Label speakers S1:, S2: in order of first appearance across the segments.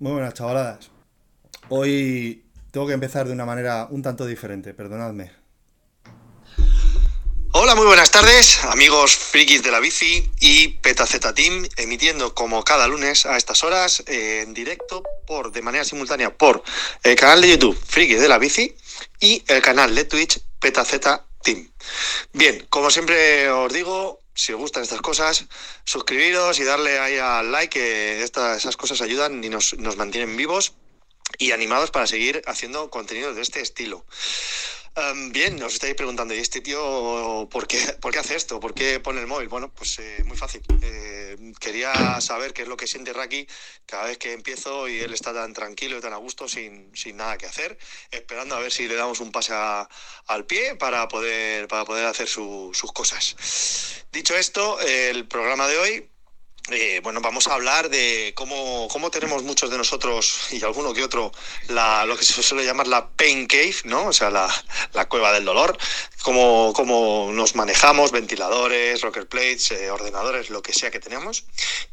S1: Muy buenas, chavaladas. Hoy tengo que empezar de una manera un tanto diferente, perdonadme.
S2: Hola, muy buenas tardes, amigos frikis de la bici y PetaZ Team, emitiendo como cada lunes a estas horas eh, en directo por de manera simultánea por el canal de YouTube Frikis de la bici y el canal de Twitch PetaZ Team. Bien, como siempre os digo, si os gustan estas cosas, suscribiros y darle ahí al like, que estas, esas cosas ayudan y nos, nos mantienen vivos y animados para seguir haciendo contenidos de este estilo. Um, bien, os estáis preguntando, ¿y este tío por qué, por qué hace esto? ¿Por qué pone el móvil? Bueno, pues eh, muy fácil. Eh, quería saber qué es lo que siente Raki cada vez que empiezo y él está tan tranquilo y tan a gusto sin, sin nada que hacer, esperando a ver si le damos un pase al pie para poder, para poder hacer su, sus cosas. Dicho esto, el programa de hoy eh, bueno, vamos a hablar de cómo, cómo, tenemos muchos de nosotros y alguno que otro la, lo que se suele llamar la pain cave, ¿no? O sea, la, la cueva del dolor, cómo, cómo, nos manejamos, ventiladores, rocker plates, eh, ordenadores, lo que sea que tenemos.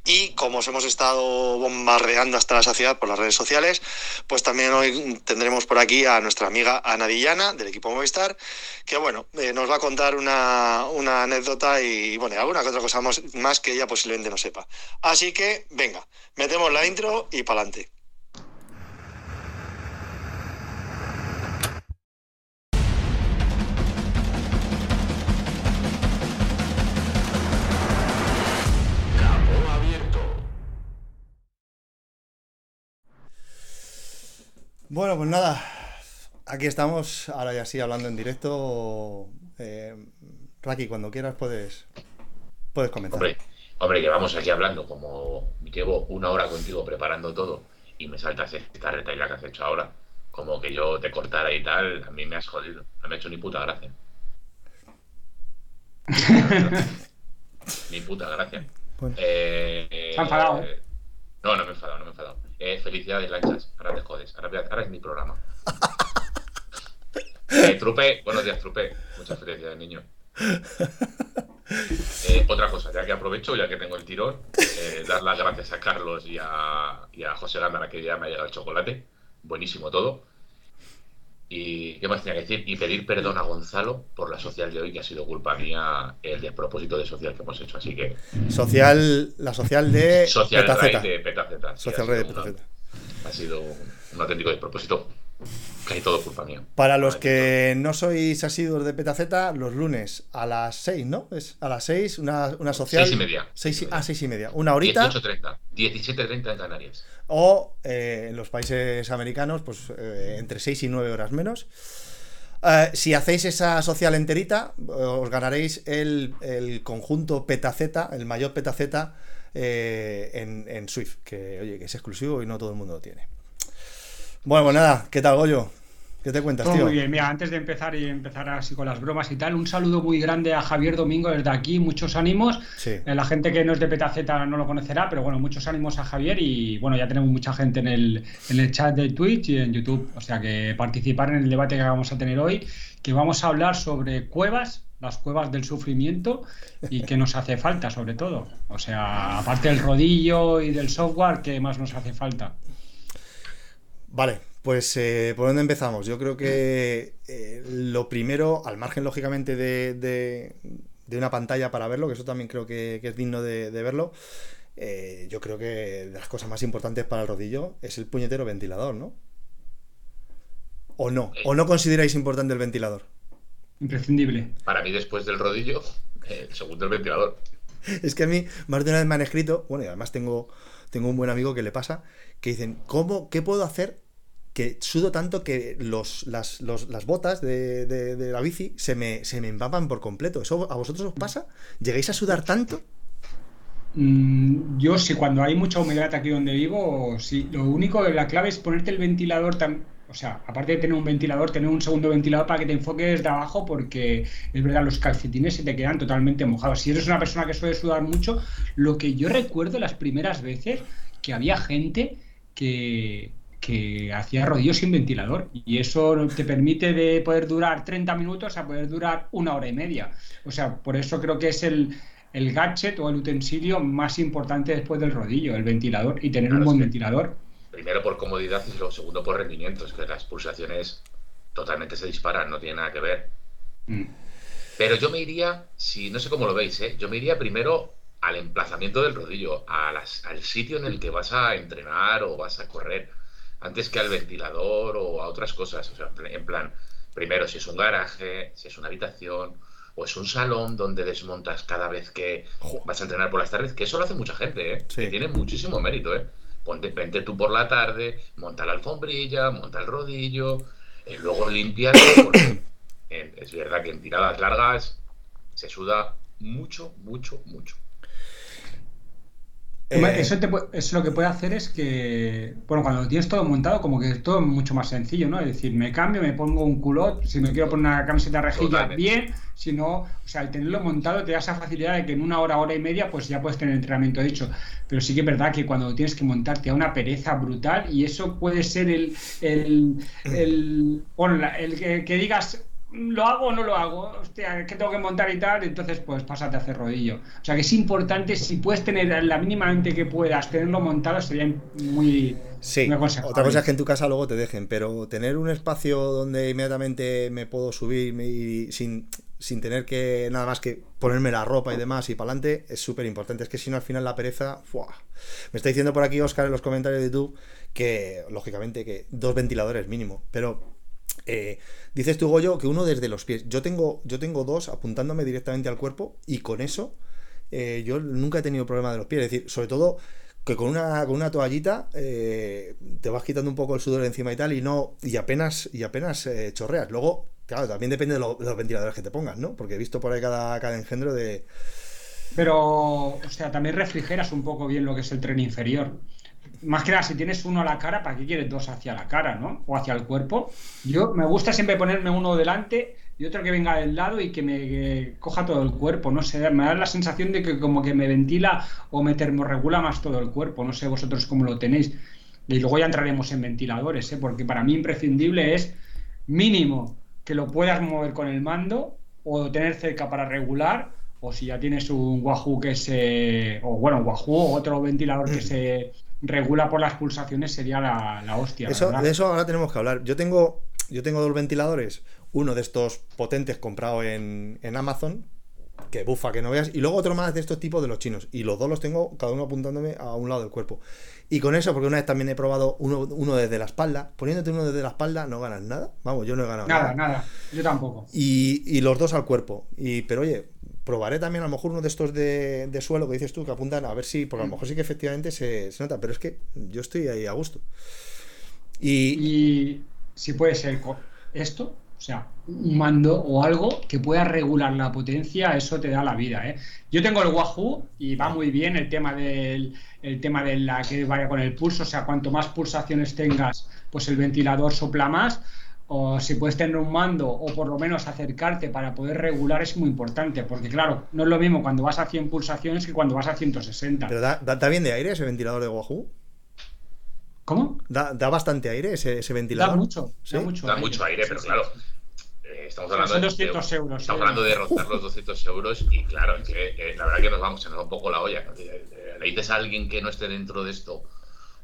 S2: Y como os hemos estado bombardeando hasta la saciedad por las redes sociales, pues también hoy tendremos por aquí a nuestra amiga Ana Dillana del equipo Movistar, que bueno, eh, nos va a contar una, una anécdota y bueno, alguna que otra cosa más, más que ella posiblemente no sepa. Así que, venga, metemos la intro y para adelante.
S1: Bueno, pues nada, aquí estamos, ahora ya sí, hablando en directo. Eh, Raki, cuando quieras puedes, puedes comentar.
S3: Hombre, hombre, que vamos aquí hablando, como llevo una hora contigo preparando todo y me saltas esta retaila que has hecho ahora, como que yo te cortara y tal, a mí me has jodido, no me ha hecho ni puta gracia. ni puta gracia.
S1: Bueno.
S3: Eh,
S4: Se ha enfadado, ¿eh?
S3: No, no me he enfadado, no me he enfadado. Eh, felicidades, lanchas. Ahora te jodes. Ahora, ahora es mi programa. Eh, trupe, buenos días, Trupe. Muchas felicidades, niño. Eh, otra cosa, ya que aprovecho, ya que tengo el tirón, eh, dar las gracias a Carlos y a, y a José Gándara que ya me ha llegado el chocolate. Buenísimo todo. Y qué más tenía que decir, y pedir perdón a Gonzalo por la social de hoy, que ha sido culpa mía el despropósito de social que hemos hecho. Así que,
S1: Social, la social de
S3: social
S1: Petaceta.
S3: de Petaceta. sí,
S1: Social red de Petaceta.
S3: Ha sido un auténtico despropósito. Casi todo culpa mía.
S1: Para los que no sois asiduos de Petaceta, los lunes a las 6, ¿no? Es a las 6, una, una social.
S3: Seis y media.
S1: Seis y-
S3: Seis y media.
S1: ah, 6 y media. Una horita.
S3: 18.30. 17.30 en Canarias.
S1: O eh, en los países americanos, pues eh, entre 6 y 9 horas menos. Eh, si hacéis esa social enterita, os ganaréis el, el conjunto Petaceta, el mayor Petaceta eh, en, en Swift, que oye, que es exclusivo y no todo el mundo lo tiene. Bueno, pues nada, ¿qué tal, Goyo? ¿Qué te cuentas, tío?
S4: muy bien, mira, antes de empezar y empezar así con las bromas y tal, un saludo muy grande a Javier Domingo desde aquí, muchos ánimos.
S1: Sí.
S4: Eh, La gente que no es de Petaceta no lo conocerá, pero bueno, muchos ánimos a Javier y bueno, ya tenemos mucha gente en el, en el chat de Twitch y en YouTube, o sea que participar en el debate que vamos a tener hoy, que vamos a hablar sobre cuevas, las cuevas del sufrimiento y qué nos hace falta sobre todo. O sea, aparte del rodillo y del software, ¿qué más nos hace falta?
S1: Vale, pues eh, ¿por dónde empezamos? Yo creo que eh, lo primero, al margen lógicamente de, de- de una pantalla para verlo, que eso también creo que, que es digno de, de verlo, eh, yo creo que de las cosas más importantes para el rodillo es el puñetero ventilador, ¿no? ¿O no? ¿O no consideráis importante el ventilador?
S4: Imprescindible.
S3: Para mí, después del rodillo, el segundo el ventilador.
S1: Es que a mí más de una vez me han escrito, bueno, y además tengo, tengo un buen amigo que le pasa, que dicen, ¿cómo, qué puedo hacer que sudo tanto que los, las, las botas de, de- la bici se me, se me empapan por completo? ¿Eso a vosotros os pasa? ¿Llegáis a sudar tanto?
S4: Mm, Yo sí, cuando hay mucha humedad aquí donde vivo, sí. Lo único, la clave es ponerte el ventilador tam- O sea, aparte de tener un ventilador, tener un segundo ventilador para que te enfoques de abajo, porque es verdad, los calcetines se te quedan totalmente mojados. Si eres una persona que suele sudar mucho, lo que yo recuerdo las primeras veces que había gente que, que hacía rodillos sin ventilador y eso te permite de poder durar 30 minutos a poder durar una hora y media. O sea, por eso creo que es el, el gadget o el utensilio más importante después del rodillo, el ventilador y tener
S3: Claro,
S4: un buen
S3: sí.
S4: ventilador.
S3: primero por comodidad y luego segundo por rendimiento. Es que las pulsaciones totalmente se disparan, no tiene nada que ver. Mm. Pero yo me iría, si no sé cómo lo veis, ¿eh? yo me iría primero al emplazamiento del rodillo, al sitio en el que vas a entrenar o vas a correr, antes que al ventilador o a otras cosas. O sea, en plan, primero si es un garaje, si es una habitación o es un salón donde desmontas cada vez que vas a entrenar por las tardes, que eso lo hace mucha gente, ¿eh? que tiene muchísimo mérito. ¿eh? Ponte, vente tú por la tarde, monta la alfombrilla, monta el rodillo, y eh, luego limpiarlo, porque es verdad que en tiradas largas se suda mucho, mucho, mucho.
S4: Eh, eso, lo que puede hacer es que, bueno, cuando lo tienes todo montado, como que es todo mucho más sencillo, ¿no? Es decir, me cambio, me pongo un culot, si me quiero poner una camiseta rejilla, bien, si no, o sea, el tenerlo montado te da esa facilidad de que en una hora, hora y media, pues ya puedes tener entrenamiento hecho. Pero sí que es verdad que cuando tienes que montarte a una pereza brutal y eso puede ser el, el, el, bueno, el que digas, ¿lo hago o no lo hago? Hostia, que tengo que montar y tal, entonces pues pásate a hacer rodillo. O sea que es importante, si puedes tener la mínimamente que puedas, tenerlo montado sería muy...
S1: Sí, otra cosa es que en tu casa luego te dejen, pero tener un espacio donde inmediatamente me puedo subir y sin, sin tener que nada más que ponerme la ropa y demás y para adelante es súper importante. Es que si no al final la pereza... Me está diciendo por aquí Oscar en los comentarios de YouTube que lógicamente que dos ventiladores mínimo, pero eh, dices tú, Goyo, que uno desde los pies. Yo tengo, yo tengo dos apuntándome directamente al cuerpo y con eso eh, yo nunca he tenido problema de los pies. Es decir, sobre todo que con una, con una toallita eh, te vas quitando un poco el sudor encima y tal y no y apenas y apenas chorreas. Luego, claro, también depende de, los ventiladores que te pongas, ¿no? Porque he visto por ahí cada, cada engendro de...
S4: Pero, o sea, también refrigeras un poco bien lo que es el tren inferior más que nada, si tienes uno a la cara, ¿para qué quieres dos hacia la cara, no? O hacia el cuerpo. Yo me gusta siempre ponerme uno delante y otro que venga del lado y que me coja todo el cuerpo. No sé, me da la sensación de que como que me ventila o me termorregula más todo el cuerpo. No sé vosotros cómo lo tenéis. Y luego ya entraremos en ventiladores, ¿eh? porque para mí imprescindible es mínimo que lo puedas mover con el mando o tener cerca para regular o si ya tienes un Wahoo que se. o bueno, Wahoo o otro ventilador que se regula por las pulsaciones sería la, hostia.
S1: Eso, de eso ahora tenemos que hablar. Yo tengo, yo tengo dos ventiladores, uno de estos potentes comprado en, Amazon, que bufa, que no veas, y luego otro más de estos tipos de los chinos. Y los dos los tengo, cada uno apuntándome a un lado del cuerpo. Y con eso, porque una vez también he probado uno, uno desde la espalda, poniéndote uno desde la espalda no ganas nada. Vamos, yo no he ganado
S4: nada. Nada, nada, yo tampoco.
S1: Y, y los dos al cuerpo. Y, pero oye, probaré también a lo mejor uno de estos de, suelo que dices tú, que apuntan a ver si, porque a lo mm. mejor sí que efectivamente se, nota, pero es que yo estoy ahí a gusto.
S4: Y, si puede ser esto, o sea, un mando o algo que pueda regular la potencia, eso te da la vida. ¿eh? Yo tengo el Wahoo y va muy bien el tema del el tema de la que vaya con el pulso, o sea, cuanto más pulsaciones tengas, pues el ventilador sopla más o si puedes tener un mando o por lo menos acercarte para poder regular es muy importante, porque claro, no es lo mismo cuando vas a 100 pulsaciones que cuando vas a 160.
S1: ¿Pero da, da, bien de aire ese ventilador de Wahoo?
S4: ¿Cómo?
S1: Da, bastante aire ese, ese, ventilador.
S4: Da mucho, da mucho
S3: da aire, mucho aire pero claro. Eh, estamos hablando
S4: de, 200 euros.
S3: Estamos hablando de rozar los 200 euros y claro, que, eh, la verdad que nos vamos, se nos va un poco la olla. Le dices a alguien que no esté dentro de esto,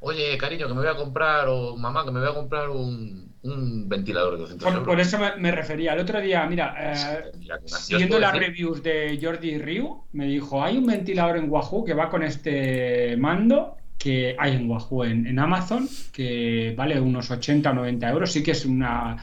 S3: oye, cariño, que me voy a comprar, o mamá, que me voy a comprar un, un ventilador de 200
S4: por, Por eso me, refería. El otro día, mira, eh, siguiendo las reviews de Jordi Ryu, me dijo, hay un ventilador en Wahoo que va con este mando que hay en Wahoo en, Amazon, que vale unos 80 o 90 euros, sí que es una,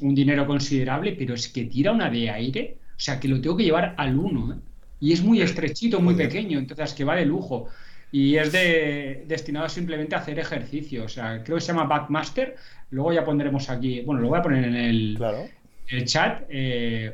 S4: un dinero considerable, pero es que tira una de aire, o sea, que lo tengo que llevar al uno, ¿eh? y es muy estrechito, muy pequeño, entonces que va de lujo y es de, destinado simplemente a hacer ejercicio. O sea, creo que se llama Backmaster. Luego ya pondremos aquí, bueno, lo voy a poner en el, el chat,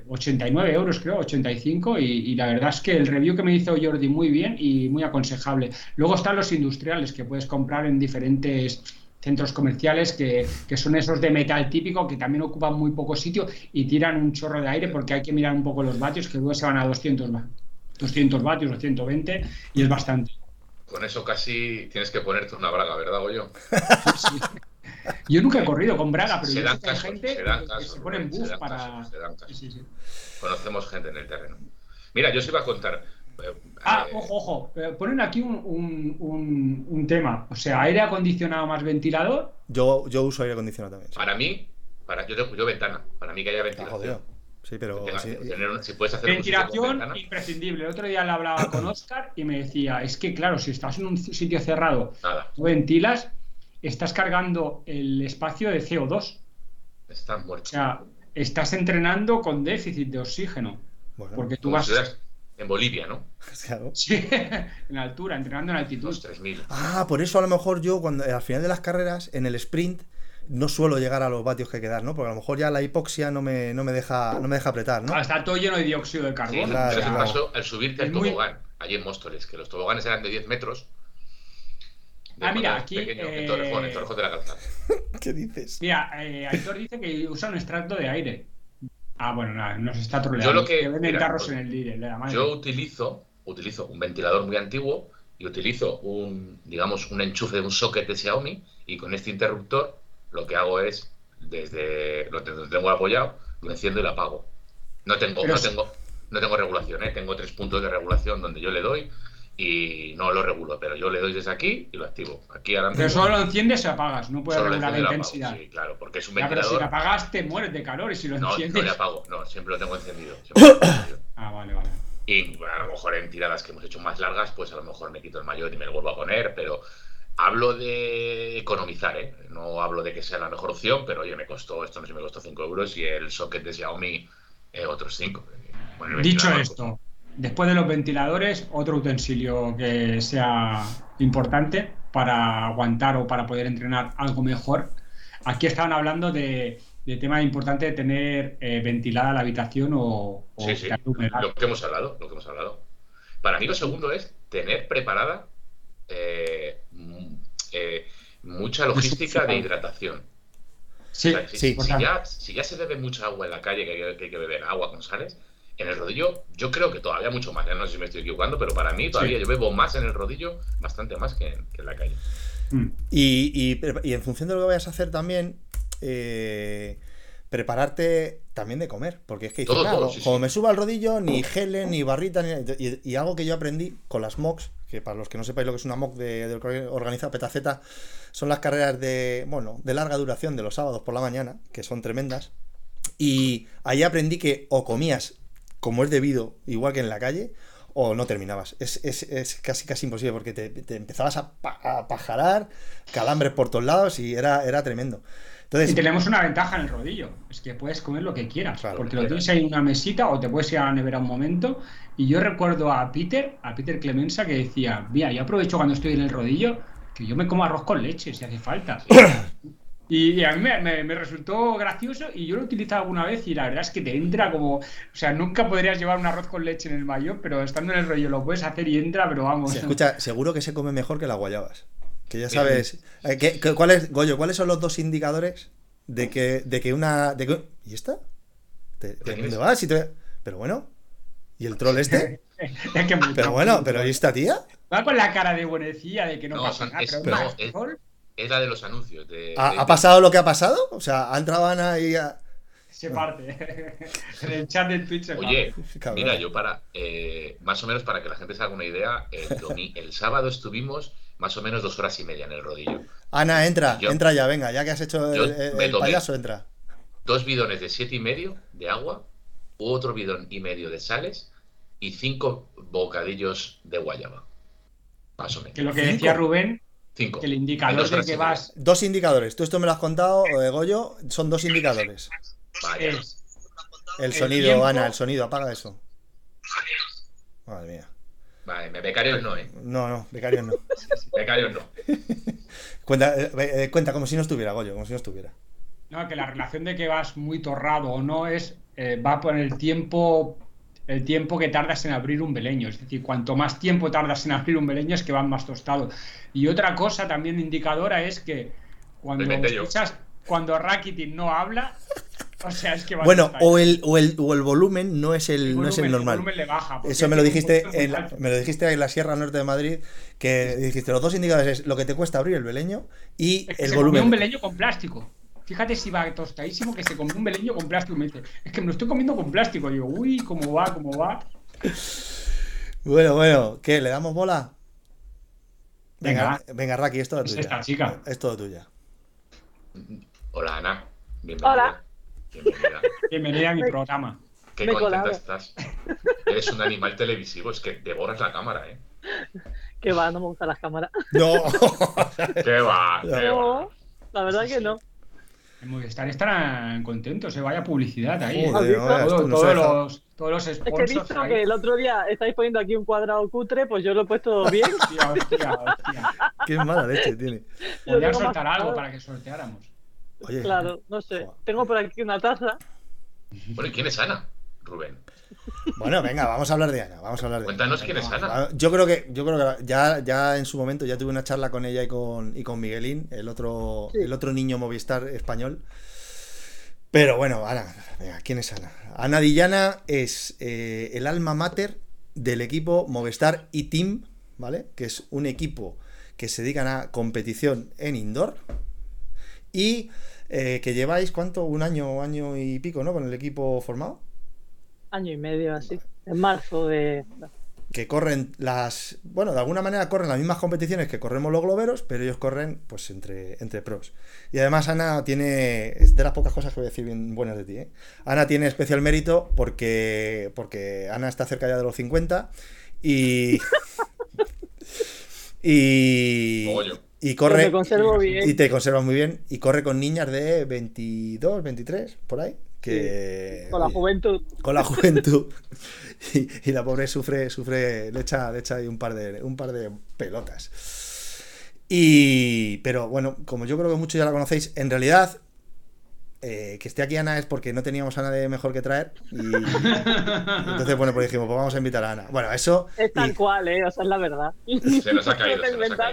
S4: 89 eh, euros creo, 85. Y, y, la verdad es que el review que me hizo Jordi muy bien y muy aconsejable. Luego están los industriales que puedes comprar en diferentes centros comerciales que, que, son esos de metal típico que también ocupan muy poco sitio y tiran un chorro de aire porque hay que mirar un poco los vatios que luego se van a 200, 200 vatios o 120 y es bastante.
S3: Con eso casi tienes que ponerte una braga, ¿verdad, Goyo?
S4: Yo nunca he corrido con braga, pero
S3: se dan casos,
S4: gente
S3: se, dan casos,
S4: se ponen buff para.
S3: Conocemos gente en el terreno. Mira, yo os iba a contar.
S4: Ah,
S3: eh,
S4: ojo, ojo. eh, Ponen aquí un, un- un- un tema. O sea, aire acondicionado más ventilador.
S1: Yo, yo uso aire acondicionado también. sí.
S3: Para mí, para, yo, tengo- yo ventana. Para mí que haya
S1: Ah,
S3: ventilación.
S1: jodido. Sí, pero
S3: tener si puedes hacer
S4: Ventilación imprescindible. El otro día le hablaba con Oscar y me decía, es que claro, si estás en un sitio cerrado,
S3: nada,
S4: tú ventilas, estás cargando el espacio de CO2.
S3: estás
S4: O
S3: muerto.
S4: sea, estás entrenando con déficit de oxígeno.
S1: bueno,
S4: Porque tú vas
S3: en Bolivia, ¿no?
S1: claro.
S4: sí, en altura, entrenando en altitud.
S3: Los 3000.
S1: Ah, por eso a lo mejor yo cuando al final de las carreras, en el sprint, no suelo llegar a los vatios que hay que dar, ¿no? Porque a lo mejor ya la hipoxia no me, no me deja, no me deja apretar, ¿no?
S4: Ah, Está todo lleno de dióxido de
S3: Sí,
S4: carbono.
S1: claro,
S3: pero
S4: o sea,
S3: eso pasó al subirte al
S4: muy-
S3: tobogán, allí en Móstoles, que los toboganes eran de 10 metros. De
S4: Ah, mira, aquí,
S3: pequeño,
S4: eh,
S3: en Torrejón, en Torrejón de la Calzada.
S1: ¿Qué dices?
S4: Mira, eh, Aitor dice que usa un extracto de aire. Ah, bueno, nada, nos está troleando.
S3: Yo lo que-
S4: venden
S3: mira,
S4: tarros
S3: pues,
S4: en el Lidl, la madre.
S3: Yo utilizo, utilizo un ventilador muy antiguo y utilizo un, digamos, un enchufe de un socket de Xiaomi y con este interruptor lo que hago es, desde lo te- lo tengo apoyado, lo enciendo y lo apago. No tengo,
S4: Pero
S3: no
S4: es-
S3: tengo, no tengo regulación, ¿eh? tengo tres puntos de regulación donde yo le doy y no lo regulo, pero yo le doy desde aquí y lo activo. Aquí ahora
S4: Pero solo lo enciendes y apagas, no puedes regular la intensidad.
S3: apago. Sí, claro, porque es un
S4: Ya, pero si lo apagas te mueres de calor y si lo
S3: No, no
S4: enciendes.
S3: le apago, no, siempre lo tengo encendido. siempre lo tengo encendido.
S4: Ah, vale, vale.
S3: Y bueno, a lo mejor en tiradas que hemos hecho más largas, pues a lo mejor me quito el maillot y me lo vuelvo a poner, pero hablo de economizar, ¿eh? No hablo de que sea la mejor opción, pero oye, me costó, esto no sé, me costó 5 euros y el socket de Xiaomi eh, otros 5.
S4: Dicho esto, después de los ventiladores, otro utensilio que sea importante para aguantar o para poder entrenar algo mejor. Aquí estaban hablando de, de tema importante de tener eh, ventilada la habitación o, o
S3: Sí, lo que hemos hablado, lo que hemos hablado. Para mí lo segundo es tener preparada eh, eh, mucha logística de hidratación.
S4: Sí,
S3: O sea, si,
S1: sí.
S3: si ya, si ya se bebe mucha agua en la calle, que hay, que hay que beber agua con sales, en el rodillo yo creo que todavía mucho más. ¿eh? No sé si me estoy equivocando, pero para mí todavía
S4: Sí.
S3: yo bebo más en el rodillo, bastante más que en, que en la calle.
S4: Mm.
S1: Y, y- y en función de lo que vayas a hacer también, eh, prepararte también de comer. Porque es que dices,
S3: Todo,
S1: "Nada,
S3: todo,
S1: no,
S3: sí,
S1: como
S3: sí.
S1: me suba al rodillo, ni gele, ni barrita, ni, y, y algo que yo aprendí con las mocks, que para los que no sepáis lo que es una mock de, de organiza Petaceta, son las carreras de, bueno, de larga duración de los sábados por la mañana, que son tremendas. Y ahí aprendí que o comías como es debido, igual que en la calle, o no terminabas. Es, es- es casi casi imposible porque te, empezabas a, pa- pajarar, calambres por todos lados y era, era tremendo. Entonces,
S4: Y tenemos una ventaja en el rodillo, es que puedes comer lo que quieras,
S1: Claro,
S4: porque lo tienes ahí en una mesita o te puedes ir a la nevera un momento. Y yo recuerdo a Peter, a Peter Clemenza, que decía, mira, yo aprovecho cuando estoy en el rodillo, que yo me como arroz con leche si hace falta. Y, y a mí me, me- me resultó gracioso y yo lo he utilizado alguna vez y la verdad es que te entra como, o sea, nunca podrías llevar un arroz con leche en el mayo, pero estando en el rollo lo puedes hacer y entra, pero vamos.
S1: se escucha, seguro que se come mejor que las guayabas. Que ya sabes. eh, ¿qué- qué- cuál es- Goyo, ¿cuáles son los dos indicadores de que, de que una. De que- ¿Y esta? ¿Te, te-
S3: ¿Quién
S1: ¿Dónde vas? Si te- Pero bueno. ¿Y el troll este?
S4: Es que
S1: Pero bueno, pero ¿y esta tía?
S4: Va con la cara de buenecilla de que no,
S3: No,
S4: pasa nada,
S3: es-
S4: pero
S3: no, es- la de los anuncios. De,
S1: ¿Ha,
S3: de-
S1: ha pasado lo que ha pasado? O sea, ha entrado Ana y. ha-
S4: se parte. en el chat de Twitch se
S3: Oye, mira, yo para, eh, más o menos para que la gente se haga una idea, el, domi- el sábado estuvimos más o menos dos horas y media en el rodillo.
S1: Ana, entra,
S3: Yo-
S1: entra ya, venga, ya que has hecho el, payaso, entra.
S3: Dos bidones de siete y medio de agua, otro bidón y medio de sales y cinco bocadillos de guayaba. Más o menos.
S4: Que lo que
S1: Cinco.
S4: decía Rubén,
S3: Cinco.
S4: que el indicador
S3: dos
S4: de que vas
S1: Dos indicadores. Tú esto me lo has contado, eh, Goyo. Son dos indicadores.
S3: Vaya.
S1: El
S4: El
S1: sonido,
S4: tiempo-
S1: Ana, el sonido, apaga eso. Madre mía.
S3: Vale, becarios no, ¿eh?
S1: No, no, becarios no.
S3: Becarios no.
S1: Cuenta, eh, eh, cuenta como si no estuviera, Goyo, como si no estuviera.
S4: no, que la relación de que vas muy torrado o no es eh, va por el tiempo el tiempo que tardas en abrir un beleño. Es decir, cuanto más tiempo tardas en abrir un beleño es que van más tostados. Y otra cosa también indicadora es que cuando escuchas, cuando Rakitic no habla, o sea, es que va
S1: Bueno, o el, o, el, o el volumen no es el, no es el
S4: volumen-
S1: normal.
S4: volumen le baja,
S1: Eso me lo dijiste en la, me lo dijiste en la Sierra Norte de Madrid, que dijiste los dos indicadores es lo que te cuesta abrir el beleño y
S4: Es que
S1: el
S4: se
S1: volumen.
S4: un beleño con plástico. Fíjate si va tostadísimo que se comió un beleño con plástico. Me dice, es que me lo estoy comiendo con plástico. Digo, uy, cómo va, cómo va.
S1: Bueno, bueno, ¿qué? ¿Le damos bola? Venga, venga, Raki, es todo
S4: Es
S1: tuya.
S4: esta chica.
S1: Es todo tuya.
S3: Hola, Ana. Bienvenida.
S5: Hola.
S3: Bienvenida.
S4: Bienvenida a mi programa.
S3: Qué
S5: Me
S3: contenta
S5: colado.
S3: estás. Eres un animal televisivo, es que devoras la cámara, ¿eh?
S5: Que va, no me gustan las cámaras.
S1: No.
S3: ¿Qué va? ¿Qué va?
S5: No, la verdad que no.
S4: En Movistar estarán contentos, se vaya publicidad ahí. ¿eh?
S1: Joder, no
S4: Todo-
S1: no
S4: todos, los, todos los
S5: Es que he visto
S4: ahí.
S5: que el otro día estáis poniendo aquí un cuadrado cutre, pues yo lo he puesto bien.
S4: Hostia, hostia, hostia.
S1: Qué mala leche tiene.
S4: Podrían soltar algo para que sorteáramos.
S1: Oye.
S5: Claro, no sé.
S1: Joder.
S5: Tengo por aquí una taza.
S3: Bueno, ¿y quién es Ana? Rubén.
S1: Bueno, venga, vamos a hablar de Ana. Vamos a hablar de Ana.
S3: Cuéntanos quién es Ana.
S1: Yo creo que, yo creo que ya, ya en su momento ya tuve una charla con ella y con, y con Miguelín, el otro,
S5: Sí.
S1: el otro niño Movistar español. Pero bueno, Ana, venga, ¿quién es Ana? Ana Dillana es eh, el alma mater del equipo Movistar e-Team, ¿vale? Que es un equipo que se dedican a competición en indoor y eh, que lleváis, ¿cuánto? Un año, año y pico, ¿no? Con el equipo formado.
S5: Año y medio así. En marzo de.
S1: que corren las. Bueno, de alguna manera corren las mismas competiciones que corremos los globeros, pero ellos corren pues entre, entre pros. Y además Ana tiene. Es de las pocas cosas que voy a decir bien buenas de ti. ¿eh? Ana tiene especial mérito porque. Porque Ana está cerca ya de los 50 y. y.
S3: Mogollo.
S1: Y corre. Y te conservas muy bien. Y corre con niñas de 22, 23, por ahí. Que.
S5: Con la juventud.
S1: con la juventud. Y, y la pobre sufre, sufre, le echa, le echa ahí un par de, un par de pelotas. Y, pero bueno, como yo creo que muchos ya la conocéis, en realidad, eh, que esté aquí Ana es porque no teníamos a nadie mejor que traer. Y, entonces, bueno, pues dijimos, pues vamos a invitar a Ana. Bueno, eso.
S5: Es tal
S1: y
S5: cual, ¿eh? O sea, es la verdad.
S3: Se nos ha caído, se nos ha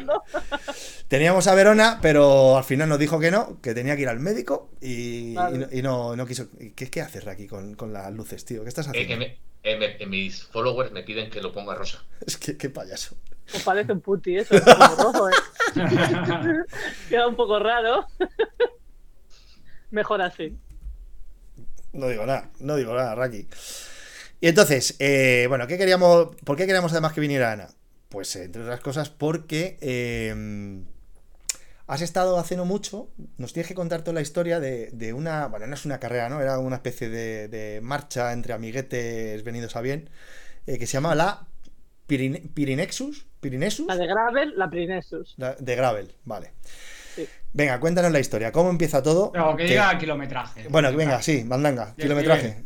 S1: teníamos a Verona, pero al final nos dijo que no, que tenía que ir al médico y, y no, y no- no quiso. ¿Qué, qué haces aquí con, con las luces, tío? ¿Qué estás
S3: Eh,
S1: haciendo?
S3: que me- eh, me- eh, mis followers me piden que lo ponga rosa.
S1: Es que qué payaso.
S5: Os parece un puti eso, es como rojo, ¿eh? Queda un poco raro. Mejor así.
S1: No digo nada, no digo nada, Raki. Y entonces, eh, bueno, ¿qué queríamos, ¿por qué queríamos además que viniera Ana? Pues eh, entre otras cosas porque eh, has estado hace no mucho, nos tienes que contar toda la historia de, de una, bueno, no es una carrera, ¿no? Era una especie de, de marcha entre amiguetes venidos a bien, eh, que se llama la Pirine- Pirinexus, Pirinesus,
S5: La de Gravel, la Prinesus.
S1: La- de Gravel, vale. Venga, cuéntanos la historia, ¿cómo empieza todo?
S4: Pero que
S1: Que-
S4: diga kilometraje.
S1: Bueno, venga, sí, mandanga, kilometraje.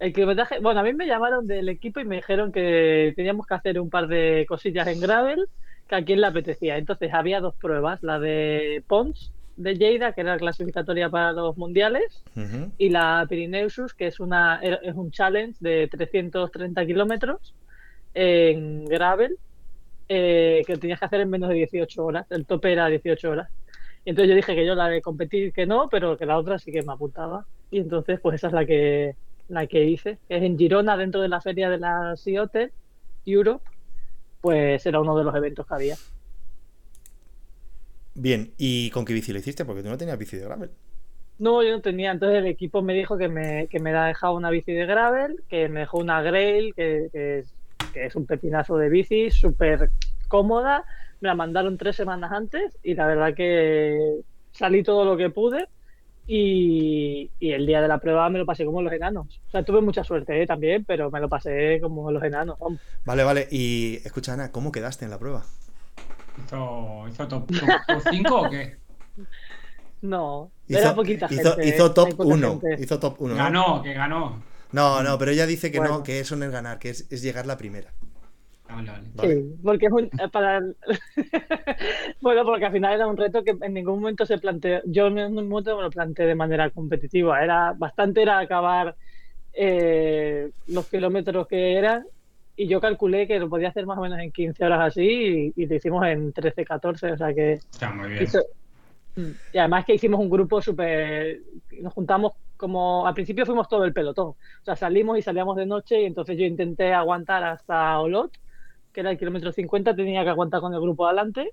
S5: El kilometraje, bueno, a mí me llamaron del equipo y me dijeron que teníamos que hacer un par de cosillas en gravel que a quien le apetecía. Entonces había dos pruebas, la de Pons de Lleida, que era la clasificatoria para los mundiales, y la Pirineusus, que es una es un challenge de 330 kilómetros en gravel, eh, que tenías que hacer en menos de 18 horas. El tope era 18 horas. Entonces yo dije que yo la de competir que no, pero que la otra sí que me apuntaba. Y entonces, pues esa es la que la que hice. Es en Girona, dentro de la feria de la Ciote Europe. Pues era uno de los eventos que había.
S1: Bien, ¿y con qué bici lo hiciste? Porque tú no tenías bici de gravel.
S5: No, yo no tenía. Entonces el equipo me dijo que me, que me ha dejado una bici de gravel, que me dejó una Grail, que, que es, que es un pepinazo de bici, súper cómoda. Me la mandaron tres semanas antes y la verdad que salí todo lo que pude y, y el día de la prueba me lo pasé como los enanos. O sea, tuve mucha suerte ¿eh? también, pero me lo pasé como los enanos. vamos.
S1: Vale, vale. Y escucha, Ana, ¿cómo quedaste en la prueba?
S4: ¿Hizo, hizo top 5 o qué?
S5: No,
S1: Hizo,
S5: era poquita
S1: hizo-
S5: gente.
S1: hizo
S5: ¿eh?
S1: Top
S5: poca
S1: 1.
S5: gente.
S1: Hizo top 1.
S4: Ganó, que ganó.
S1: No, no, pero ella dice que no, que eso no es ganar, que es, es llegar la primera.
S4: Vale, vale.
S1: Vale.
S5: Sí, porque es un, eh, para el- bueno, porque al final era un reto que en ningún momento se planteó, yo en ningún momento me lo planteé de manera competitiva, era bastante era acabar eh, los kilómetros que eran y yo calculé que lo podía hacer más o menos en 15 horas así y, y lo hicimos en 13, 14, o sea que
S4: Está muy bien.
S5: hizo- Mm. y además que hicimos un grupo súper, nos juntamos como, al principio fuimos todo el pelotón, o sea, salimos y salíamos de noche y entonces yo intenté aguantar hasta Olot, que era el kilómetro 50, tenía que aguantar con el grupo de adelante,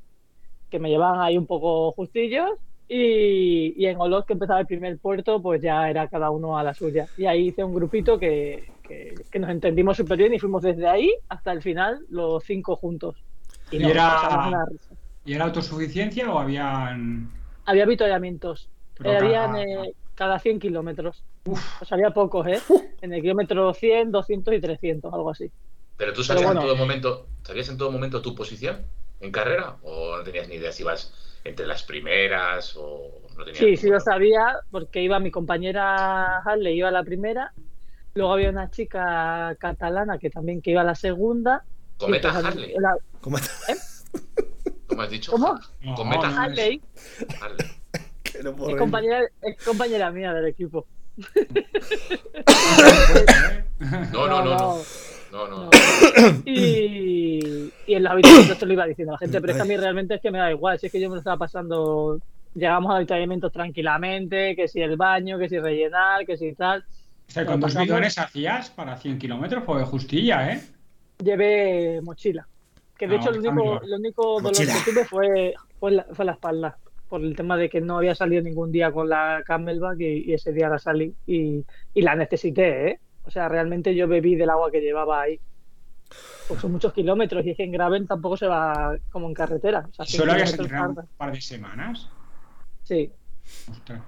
S5: que me llevaban ahí un poco justillos Y, y en Olot, que empezaba el primer puerto, pues ya era cada uno a la suya. Y ahí hice un grupito que, que, que nos entendimos súper bien y fuimos desde ahí hasta el final los cinco juntos.
S4: ¿Y
S5: nos
S4: era-. ¿Y era autosuficiencia o habían.?
S5: Había avituallamientos.
S4: Pero
S5: Habían
S4: cada-
S5: eh, cada 100 kilómetros. Sea, había pocos, ¿eh? En el kilómetro 100, 200 y 300, algo así.
S3: Pero tú sabías
S5: bueno.
S3: en todo momento, ¿sabías en todo momento tu posición en carrera? ¿O no tenías ni idea si ibas entre las primeras o no tenías
S5: Sí, sí lo sabía, porque iba mi compañera Harley, iba a la primera. Luego había una chica catalana que también que iba a la segunda. y
S3: Cometa
S5: pues,
S3: Harley,
S5: la-
S1: ¿Cómo
S3: ¿cómo has dicho?
S5: ¿Cómo?
S4: no,
S3: Cometa
S4: no
S5: Harley
S3: Harley.
S1: que no puedo
S5: es compañera, es compañera mía del equipo.
S3: No, no, no, no. No, no.
S5: no. Y, y en los habitamientos te lo iba diciendo la gente, pero es que a mí realmente es que me da igual, si es que yo me lo estaba pasando, llegamos a habitamientos tranquilamente, que si el baño, que si rellenar, que si tal.
S4: O sea,
S5: Lo
S4: con dos
S5: pasamos.
S4: bidones hacías para 100 kilómetros, pues justilla, ¿eh?
S5: Llevé mochila. Que de
S4: Ah,
S5: hecho, el único, el único dolor
S1: Mochila.
S5: que tuve fue, fue, la, fue la espalda. Por el tema de que no había salido ningún día con la Camelback y, y ese día la salí y, y la necesité, ¿eh? O sea, realmente yo bebí del agua que llevaba ahí. Pues son muchos kilómetros y es que en Gravel tampoco se va como en carretera. O sea,
S4: ¿Y
S5: 100
S4: solo habías entrenado un par de semanas?
S5: Sí,
S4: Ostras.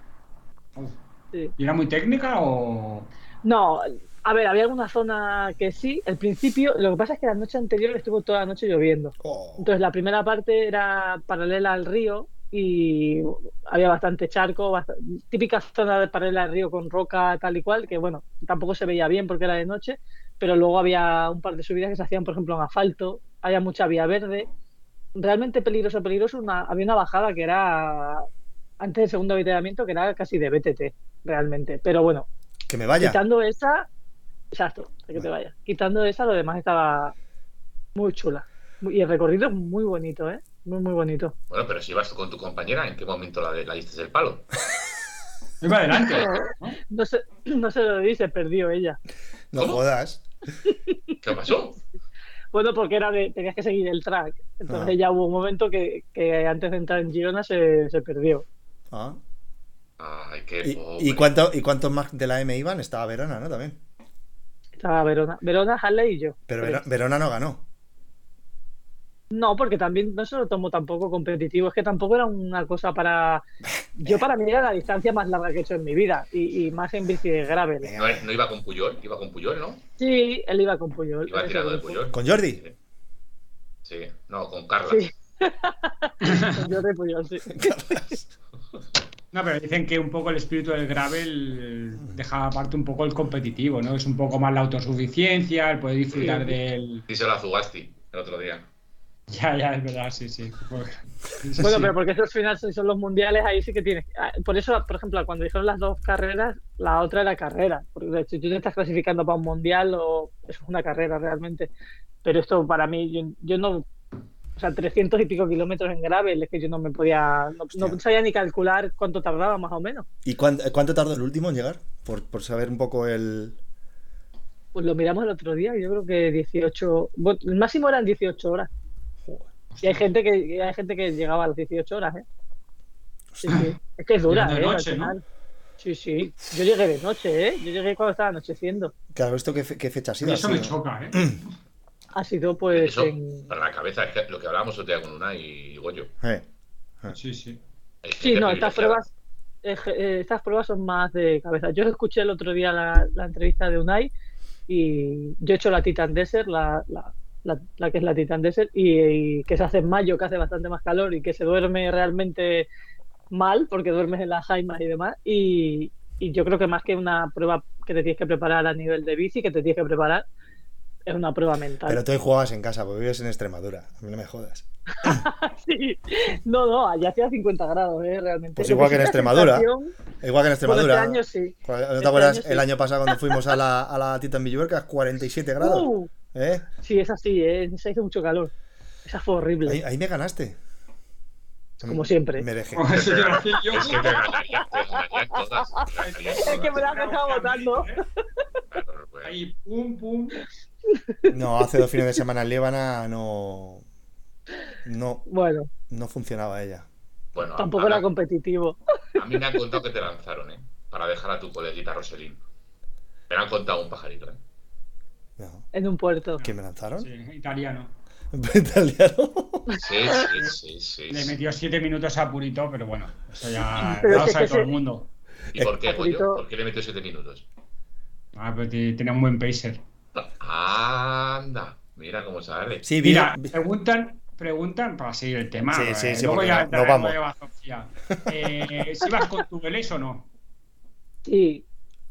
S4: Uf.
S5: sí.
S4: ¿Y era muy técnica o.?
S5: No, a ver, había alguna zona que sí. El principio, lo que pasa es que la noche anterior estuvo toda la noche lloviendo.
S1: Oh,
S5: Entonces la primera parte era paralela al río y había bastante charco, típica zona de paralela al río con roca tal y cual, que bueno, tampoco se veía bien porque era de noche, pero luego había un par de subidas que se hacían, por ejemplo, en asfalto, había mucha vía verde. Realmente peligroso, peligroso, una, había una bajada que era antes del segundo avituallamiento que era casi de BTT, realmente. Pero bueno,
S1: que me vaya.
S5: quitando esa, exacto, de que te vayas. Quitando esa, lo demás estaba muy chula. Y el recorrido es muy bonito, ¿eh? Muy, muy bonito.
S3: Bueno, pero si ibas tú con tu compañera, ¿en qué momento la, la diste del palo?
S4: Iba adelante. ¿no?
S5: No sé, no se lo di, se perdió ella.
S1: No
S3: ¿Cómo?
S1: jodas.
S3: ¿Qué pasó?
S5: Bueno, porque era de, tenías que seguir el track. Entonces
S1: Ah.
S5: ya hubo un momento que, que antes de entrar en Girona se, se perdió.
S1: Ah.
S3: Ay, qué
S1: ¿Y, y cuánto, ¿Y cuántos más de la M iban? Estaba Verona, ¿no? También.
S5: Estaba Verona, Verona, Harley y yo.
S1: Pero Verona no ganó.
S5: No, porque también no se lo tomo tampoco competitivo, es que tampoco era una cosa para... Yo para mí era la distancia más larga que he hecho en mi vida y, y más en bici de gravel.
S1: Venga,
S3: No, no iba con Puyol, iba con Puyol, ¿no?
S5: Sí, él iba con Puyol.
S3: Iba
S5: ese
S3: tirando de. Puyol.
S1: ¿Con Jordi?
S3: Sí, no, con Carla.
S5: Sí. Con Jordi Puyol, sí.
S4: No, pero dicen que un poco el espíritu del gravel deja aparte un poco el competitivo, ¿no? Es un poco más la autosuficiencia, el poder disfrutar
S5: Sí.
S4: del.
S3: Díselo a Zugasti el otro día.
S4: Ya, ya, es verdad, sí, sí. Sí,
S5: Bueno,
S4: sí.
S5: pero porque esos finales son los mundiales, ahí sí que tienes. ah, Por eso, por ejemplo, cuando dijeron las dos carreras, la otra era carrera. Porque si tú te estás clasificando para un mundial, o eso es una carrera realmente. Pero esto para mí, yo, yo no. O sea, 300 y pico kilómetros en gravel, es que yo no me podía. No, sabía ni calcular cuánto tardaba, más o menos.
S1: ¿Y cuánto, cuánto tardó el último en llegar? Por, por saber un poco el.
S5: Pues lo miramos el otro día, y yo creo que 18. bueno, el máximo eran 18 horas. Y hay gente que, hay gente que llegaba a las 18 horas, ¿eh? Sí, sí. Es que es dura, ¿eh? Sí, sí. Yo llegué de noche, ¿eh? Yo llegué cuando estaba anocheciendo.
S1: Claro, ¿esto qué, fe- qué fecha ha sido?
S4: eso me choca, ¿eh?
S5: Ha sido pues
S3: Eso,
S5: en...
S3: para la cabeza, es que lo que hablábamos otro día con una y Goyo.
S1: Eh,
S4: Sí, sí.
S5: Sí,
S3: gente
S5: no, estas pruebas, eh, eh, estas pruebas son más de cabeza. Yo escuché el otro día la, la entrevista de Unai y yo he hecho la Titan Desert, la, la, la- la que es la Titan Desert, y, y que se hace en mayo, que hace bastante más calor y que se duerme realmente mal porque duermes en las jaimas y demás. Y, y yo creo que más que una prueba que te tienes que preparar a nivel de bici, que te tienes que preparar, es una prueba mental.
S1: Pero tú hoy jugabas en casa, porque vives en Extremadura. A mí no me jodas.
S5: Sí. No, no, allá hacía 50 grados, ¿eh? Realmente.
S1: Pues igual que en Extremadura.
S5: sensación-
S1: Igual que en Extremadura.
S5: este año sí.
S1: ¿No te
S5: este
S1: acuerdas
S5: año sí.
S1: el año pasado cuando fuimos a la, a la Titan Villuerca? 47 grados.
S5: Uh,
S1: ¿Eh?
S5: sí, es así, ¿eh? Se hizo mucho calor. Esa fue horrible.
S1: Ahí, ahí me ganaste.
S5: Como siempre.
S1: Me dejé.
S3: Es que
S5: me la han dejado votando.
S4: Ahí, pum, pum.
S1: No, hace dos fines de semana en Líbana no. No,
S5: Bueno,
S1: no funcionaba ella.
S3: Bueno,
S5: Tampoco era competitivo.
S3: a mí me han contado que te lanzaron, ¿eh? Para dejar a tu coleguita Roselín. Me lo han contado un pajarito, ¿eh?
S1: No.
S5: En un puerto.
S1: ¿Quién me lanzaron?
S4: Sí, italiano.
S1: Italiano.
S3: Sí, sí, sí, sí.
S4: Le
S3: sí.
S4: metió siete minutos a Purito, pero bueno, eso ya lo
S5: es que
S4: sabe todo el mundo.
S3: ¿Y por qué, Goyo? ¿Por qué le metió siete minutos?
S4: Ah, pero te- tenía un buen pacer.
S3: Anda, mira cómo sale.
S1: Sí,
S4: Mira, preguntan, preguntan para seguir el tema.
S1: Sí,
S4: eh,
S1: sí, sí,
S4: luego ya
S1: no- no vamos.
S4: Eh, ¿Si vas con tu Vélez o no?
S5: Sí.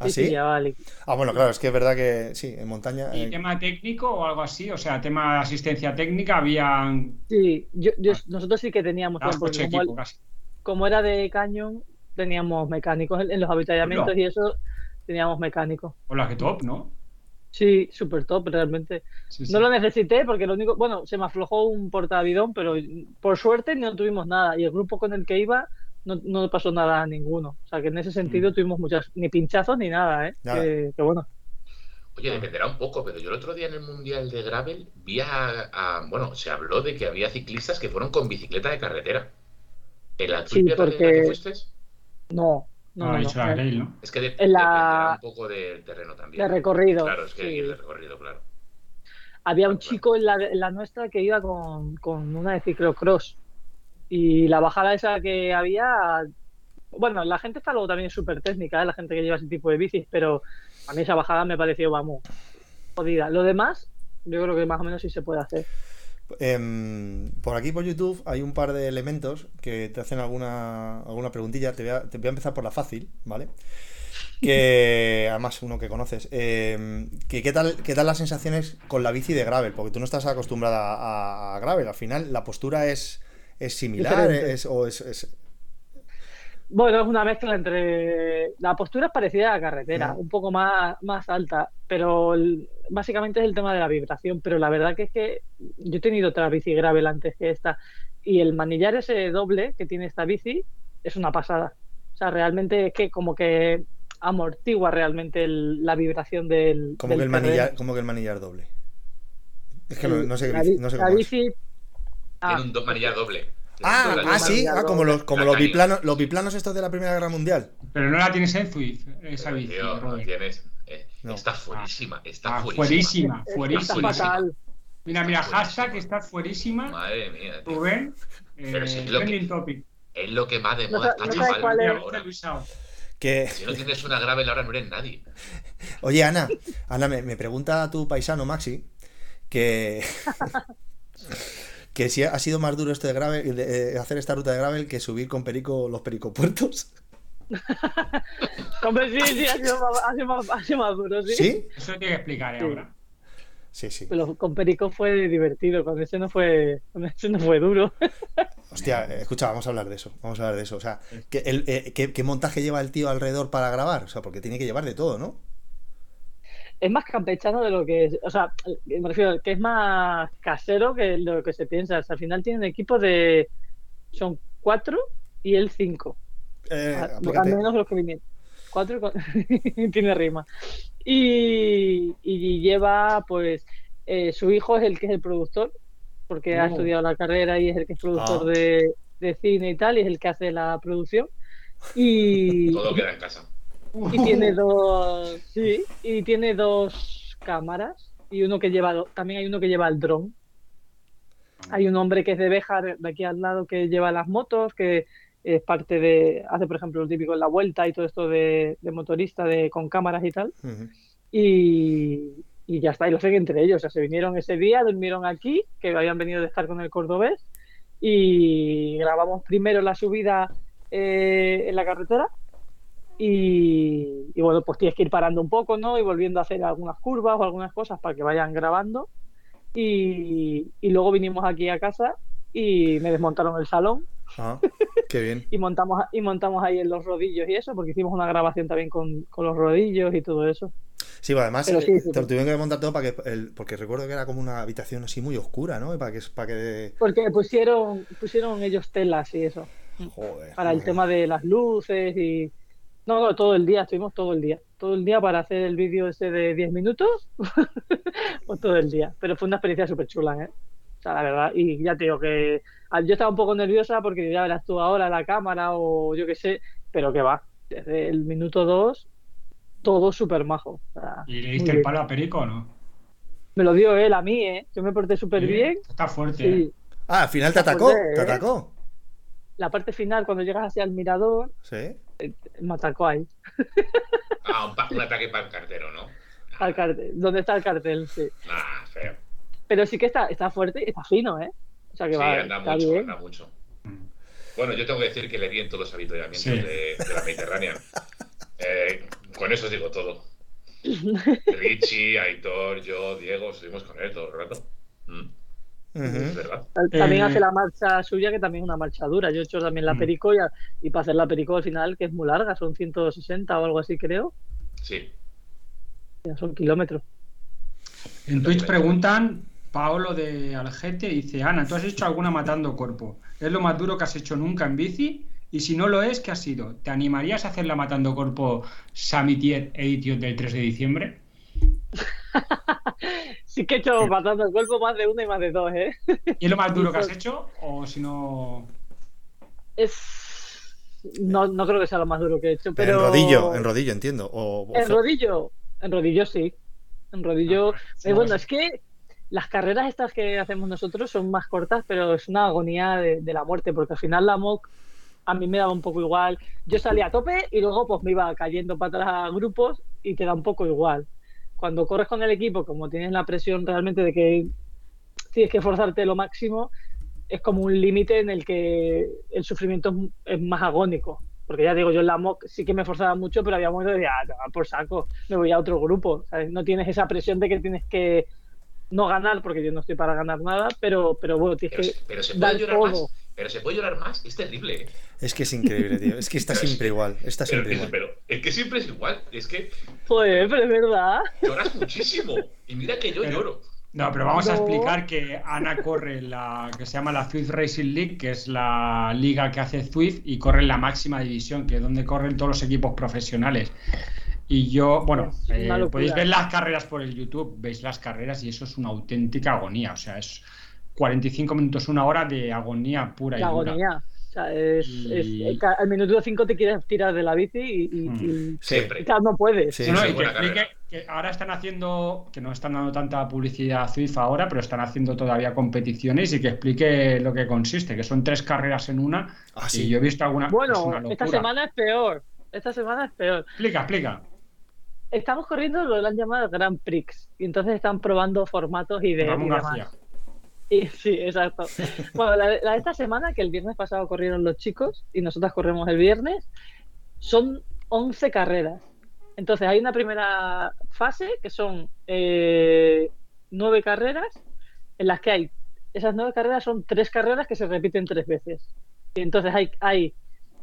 S1: ¿Ah,
S5: sí,
S1: sí?
S5: ya vale.
S1: Ah, bueno, claro, es que es verdad que sí, en montaña.
S4: ¿Y
S1: eh,
S4: tema técnico o algo así? O sea, tema de asistencia técnica, habían
S5: Sí, yo, yo-
S4: Ah.
S5: nosotros sí que teníamos,
S4: dabas
S5: porque
S4: coche
S5: como,
S4: equipo
S5: el-
S4: casi.
S5: como era de cañón, teníamos mecánicos en, en los avituallamientos
S4: Hola.
S5: y eso, teníamos mecánicos.
S4: Hola, que top, ¿no?
S5: Sí, súper top, realmente.
S4: Sí, sí.
S5: No lo necesité porque lo único, bueno, se me aflojó un portavidón, pero por suerte no tuvimos nada. Y el grupo con el que iba no, no pasó nada a ninguno. O sea que en ese sentido
S4: Mm.
S5: tuvimos muchas, ni pinchazos ni nada, ¿eh?
S1: Nada.
S5: Que, que bueno.
S3: Oye, dependerá un poco, pero yo el otro día en el Mundial de Gravel vi a, a- Bueno, se habló de que había ciclistas que fueron con bicicleta de carretera. ¿En la
S5: Sí,
S3: la
S5: porque-
S3: que fuiste?
S5: No, no,
S4: No,
S5: no.
S3: Es que de-
S5: En la-
S3: dependerá un poco del terreno también.
S5: De recorrido.
S3: Claro, es que
S5: sí.
S3: recorrido, claro.
S5: Había un
S3: Claro.
S5: chico en la, en la nuestra que iba con, con una de ciclocross. Y la bajada esa que había. Bueno, la gente está luego también súper técnica, ¿eh? la gente que lleva ese tipo de bicis, pero a mí esa bajada me pareció, vamos, jodida. Lo demás, yo creo que más o menos sí se puede hacer.
S1: em, por aquí por YouTube hay un par de elementos que te hacen alguna, alguna preguntilla. Te voy, a, te voy a empezar por la fácil, ¿vale? Que además uno que conoces. Em, que, ¿qué, tal, ¿Qué tal las sensaciones con la bici de gravel? Porque tú no estás acostumbrada a, a gravel. Al final la postura es, es similar es, o es, es-
S5: Bueno, es una mezcla entre. La postura es parecida a la carretera, un poco más, más alta, pero el- básicamente es el tema de la vibración. Pero la verdad que es que yo he tenido otra bici gravel antes que esta, y el manillar ese doble que tiene esta bici es una pasada. O sea, realmente es que como que amortigua realmente el- la vibración del.
S1: como,
S5: del
S1: que el manillar, como que el manillar doble. Es que no,
S5: El-
S1: no sé, qué
S5: la
S1: bici-
S5: bi-
S1: no sé
S5: la
S1: es.
S5: Ah,
S3: Tiene un do- manillar doble.
S1: Ah, ah, sí, ah, como los, como los biplanos, los biplanos estos de la Primera Guerra Mundial.
S4: Pero no la tienes en Zwift, esa bici,
S3: tío, no tienes. eh,
S1: No.
S3: Está fuerísima, está
S4: Ah,
S3: fuerísima.
S4: fuerísima,
S5: está
S4: fuerísima.
S5: fatal.
S4: Mira, mira,
S3: Está
S4: hashtag está fuerísima.
S3: Madre mía, tío.
S4: Rubén, eh,
S3: Pero si es lo que-
S4: trending topic.
S3: Es lo que más de moda está,
S5: no
S3: chaval.
S5: es.
S3: Ahora.
S1: Que,
S3: Si no tienes una gravel ahora no eres nadie.
S1: oye, Ana, Ana, me, me pregunta tu paisano Maxi que, que si ha sido más duro esto de gravel, de, eh, hacer esta ruta de gravel que subir con Perico los pericopuertos.
S5: Hombre, sí, sí, ha sido más, ha sido más- ha sido más duro, sí.
S1: ¿Sí?
S4: Eso tiene que explicar ¿eh,
S5: Sí.
S4: ahora.
S1: Sí, sí.
S5: Pero con Perico fue divertido, con ese no fue, con ese no fue duro.
S1: Hostia, eh, escucha, vamos a hablar de eso. Vamos a hablar de eso. O sea, el, eh, ¿qué, qué montaje lleva el tío alrededor para grabar? O sea, porque tiene que llevar de todo, ¿no?
S5: Es más campechano de lo que es, o sea, me refiero que es más casero que lo que se piensa. O sea, al final tienen equipo de, son cuatro y él cinco.
S1: Eh,
S5: al, menos los que vinieron. Cuatro con- tiene rima. Y, y lleva, pues, eh, su hijo es el que es el productor, porque ha
S4: Oh.
S5: estudiado la carrera y es el que es productor
S1: Ah.
S5: de, de cine y tal, y es el que hace la producción. Y,
S3: Todo queda en casa.
S5: Y tiene dos, sí, y tiene dos cámaras y uno que lleva, también hay uno que lleva el dron. Hay un hombre que es de Béjar, de aquí al lado, que lleva las motos, que es parte de, hace por ejemplo lo típico en la vuelta y todo esto de, de motorista de, con cámaras y tal. Y, y ya está, y lo sé entre ellos, o sea, se vinieron ese día, durmieron aquí, que habían venido de estar con el cordobés, y grabamos primero la subida eh, en la carretera. Y, y bueno, pues tienes que ir parando un poco, ¿no? Y volviendo a hacer algunas curvas o algunas cosas para que vayan grabando. Y, y luego vinimos aquí a casa y me desmontaron el salón
S1: Ah, qué bien.
S5: y montamos, y montamos ahí en los rodillos y eso, porque hicimos una grabación también con, con los rodillos y todo eso.
S1: Sí, bueno, además
S5: sí,
S1: eh,
S5: sí,
S1: te lo tuvieron que montar todo para que el, porque recuerdo que era como una habitación así muy oscura, ¿no? Para que para que
S5: Porque pusieron, pusieron ellos telas y eso,
S1: joder.
S5: para el
S1: joder.
S5: tema de las luces y... No, no, todo el día, estuvimos todo el día. Todo el día para hacer el vídeo ese de 10 minutos, pues todo el día. Pero fue una experiencia súper chula, ¿eh? O sea, la verdad, y ya te digo que yo estaba un poco nerviosa porque ya verás tú ahora la cámara o yo qué sé, pero que va, desde el minuto 2, todo súper majo. O sea,
S4: ¿Y le diste el palo a Perico o no?
S5: Me lo dio él a mí, ¿eh? Yo me porté súper bien.
S4: Está fuerte. ¿eh?
S1: Ah, al final te atacó.
S5: fuerte,
S1: Te
S5: ¿eh?
S1: atacó.
S5: La parte final, cuando llegas hacia el mirador,
S1: Sí.
S5: Me atacó ahí.
S3: Ah, un, pa- un ataque para el cartero, ¿no?
S5: Al cartel. ¿Dónde está el cartel? Sí.
S3: Ah, feo.
S5: Pero sí que está, está fuerte y está fino, ¿eh? O sea que
S3: Sí,
S5: va,
S3: anda
S5: está
S3: mucho,
S5: bien.
S3: anda mucho. Bueno, yo tengo que decir que le di en todos los avituallamientos
S4: Sí.
S3: de, de la Mediterránea. Eh, con eso os digo todo. Richie, Aitor, yo, Diego, estuvimos con él todo el rato.
S5: También
S4: Eh,
S5: hace la marcha suya, que también es una marcha dura. Yo he hecho también la
S4: Mm.
S5: perico y, a- y para hacer la perico al final, que es muy larga, son 160 o algo así, creo.
S3: Sí.
S5: Ya son kilómetros.
S4: En Twitch preguntan, Paolo de Algete dice, Ana, ¿tú has hecho alguna matando cuerpo? ¿Es lo más duro que has hecho nunca en bici? Y si no lo es, ¿qué ha sido? ¿Te animarías a hacer la matando cuerpo Samitiet Edition del 3 de diciembre?
S5: Sí que he hecho el cuerpo más de uno y más de dos, ¿eh?
S4: ¿Y es lo más duro que has hecho? O si no...
S5: Es... No, no creo que sea lo más duro que he hecho, pero...
S1: En rodillo, en rodillo, entiendo. O, o
S5: En rodillo, en rodillo sí. En rodillo.
S4: Ah, sí,
S5: eh, bueno, es que las carreras estas que hacemos nosotros son más cortas, pero es una agonía de, de la muerte, porque al final la MOC a mí me daba un poco igual. Yo salía a tope y luego pues me iba cayendo para atrás a grupos y te da un poco igual. Cuando corres con el equipo, como tienes la presión realmente de que tienes que forzarte lo máximo, es como un límite en el que el sufrimiento es, más agónico. Porque ya digo, yo en la MOC sí que me forzaba mucho, pero había momentos de ah, te por saco, me voy a otro grupo. ¿sabes? No tienes esa presión de que tienes que no ganar, porque yo no estoy para ganar nada, pero, pero bueno, tienes
S3: Pero,
S5: que
S3: pero se
S5: dar
S3: puede llorar
S5: todo.
S3: más. Pero se puede llorar más. Es terrible. ¿eh?
S1: Es que es increíble, tío. Es que está siempre igual. Está
S3: Pero,
S1: siempre igual.
S3: pero es que siempre es igual. Es que
S5: Joder, pero es verdad.
S3: lloras muchísimo. Y mira que yo
S4: Pero-
S3: lloro.
S4: No, pero vamos a explicar que Ana corre la que se llama la Zwift Racing League, que es la liga que hace Zwift y corre en la máxima división, que es donde corren todos los equipos profesionales. Y yo, bueno, eh, podéis ver las carreras por el YouTube, veis las carreras y eso es una auténtica agonía. O sea, es 45 minutos, una hora de agonía pura y
S5: La
S4: dura.
S5: agonía. O sea, es,
S4: Y-
S5: es- ca- al minuto 5 te quieres tirar de la bici y, y,
S4: Mm.
S5: y-
S1: Sí.
S3: Siempre.
S5: y claro, no puedes.
S1: Sí.
S4: No, no,
S3: sí,
S4: y que
S3: buena
S4: explique
S3: carrera.
S4: que ahora están haciendo, que no están dando tanta publicidad a Zwift ahora, pero están haciendo todavía competiciones y que explique lo que consiste, que son tres carreras en una.
S1: Ah,
S4: Y yo he visto alguna.
S5: Bueno, esta semana es peor. Esta semana es peor.
S4: Explica, explica.
S5: Estamos corriendo lo que han llamado Grand Prix. Y entonces están probando formatos y de.
S4: Ramón
S5: y demás.
S4: García.
S5: Sí, exacto. Bueno, la, la de esta semana, que el viernes pasado corrieron los chicos y nosotros corremos el viernes, son 11 carreras. Entonces hay una primera fase que son eh, nueve carreras en las que hay, esas nueve carreras son tres carreras que se repiten tres veces. Y entonces hay, hay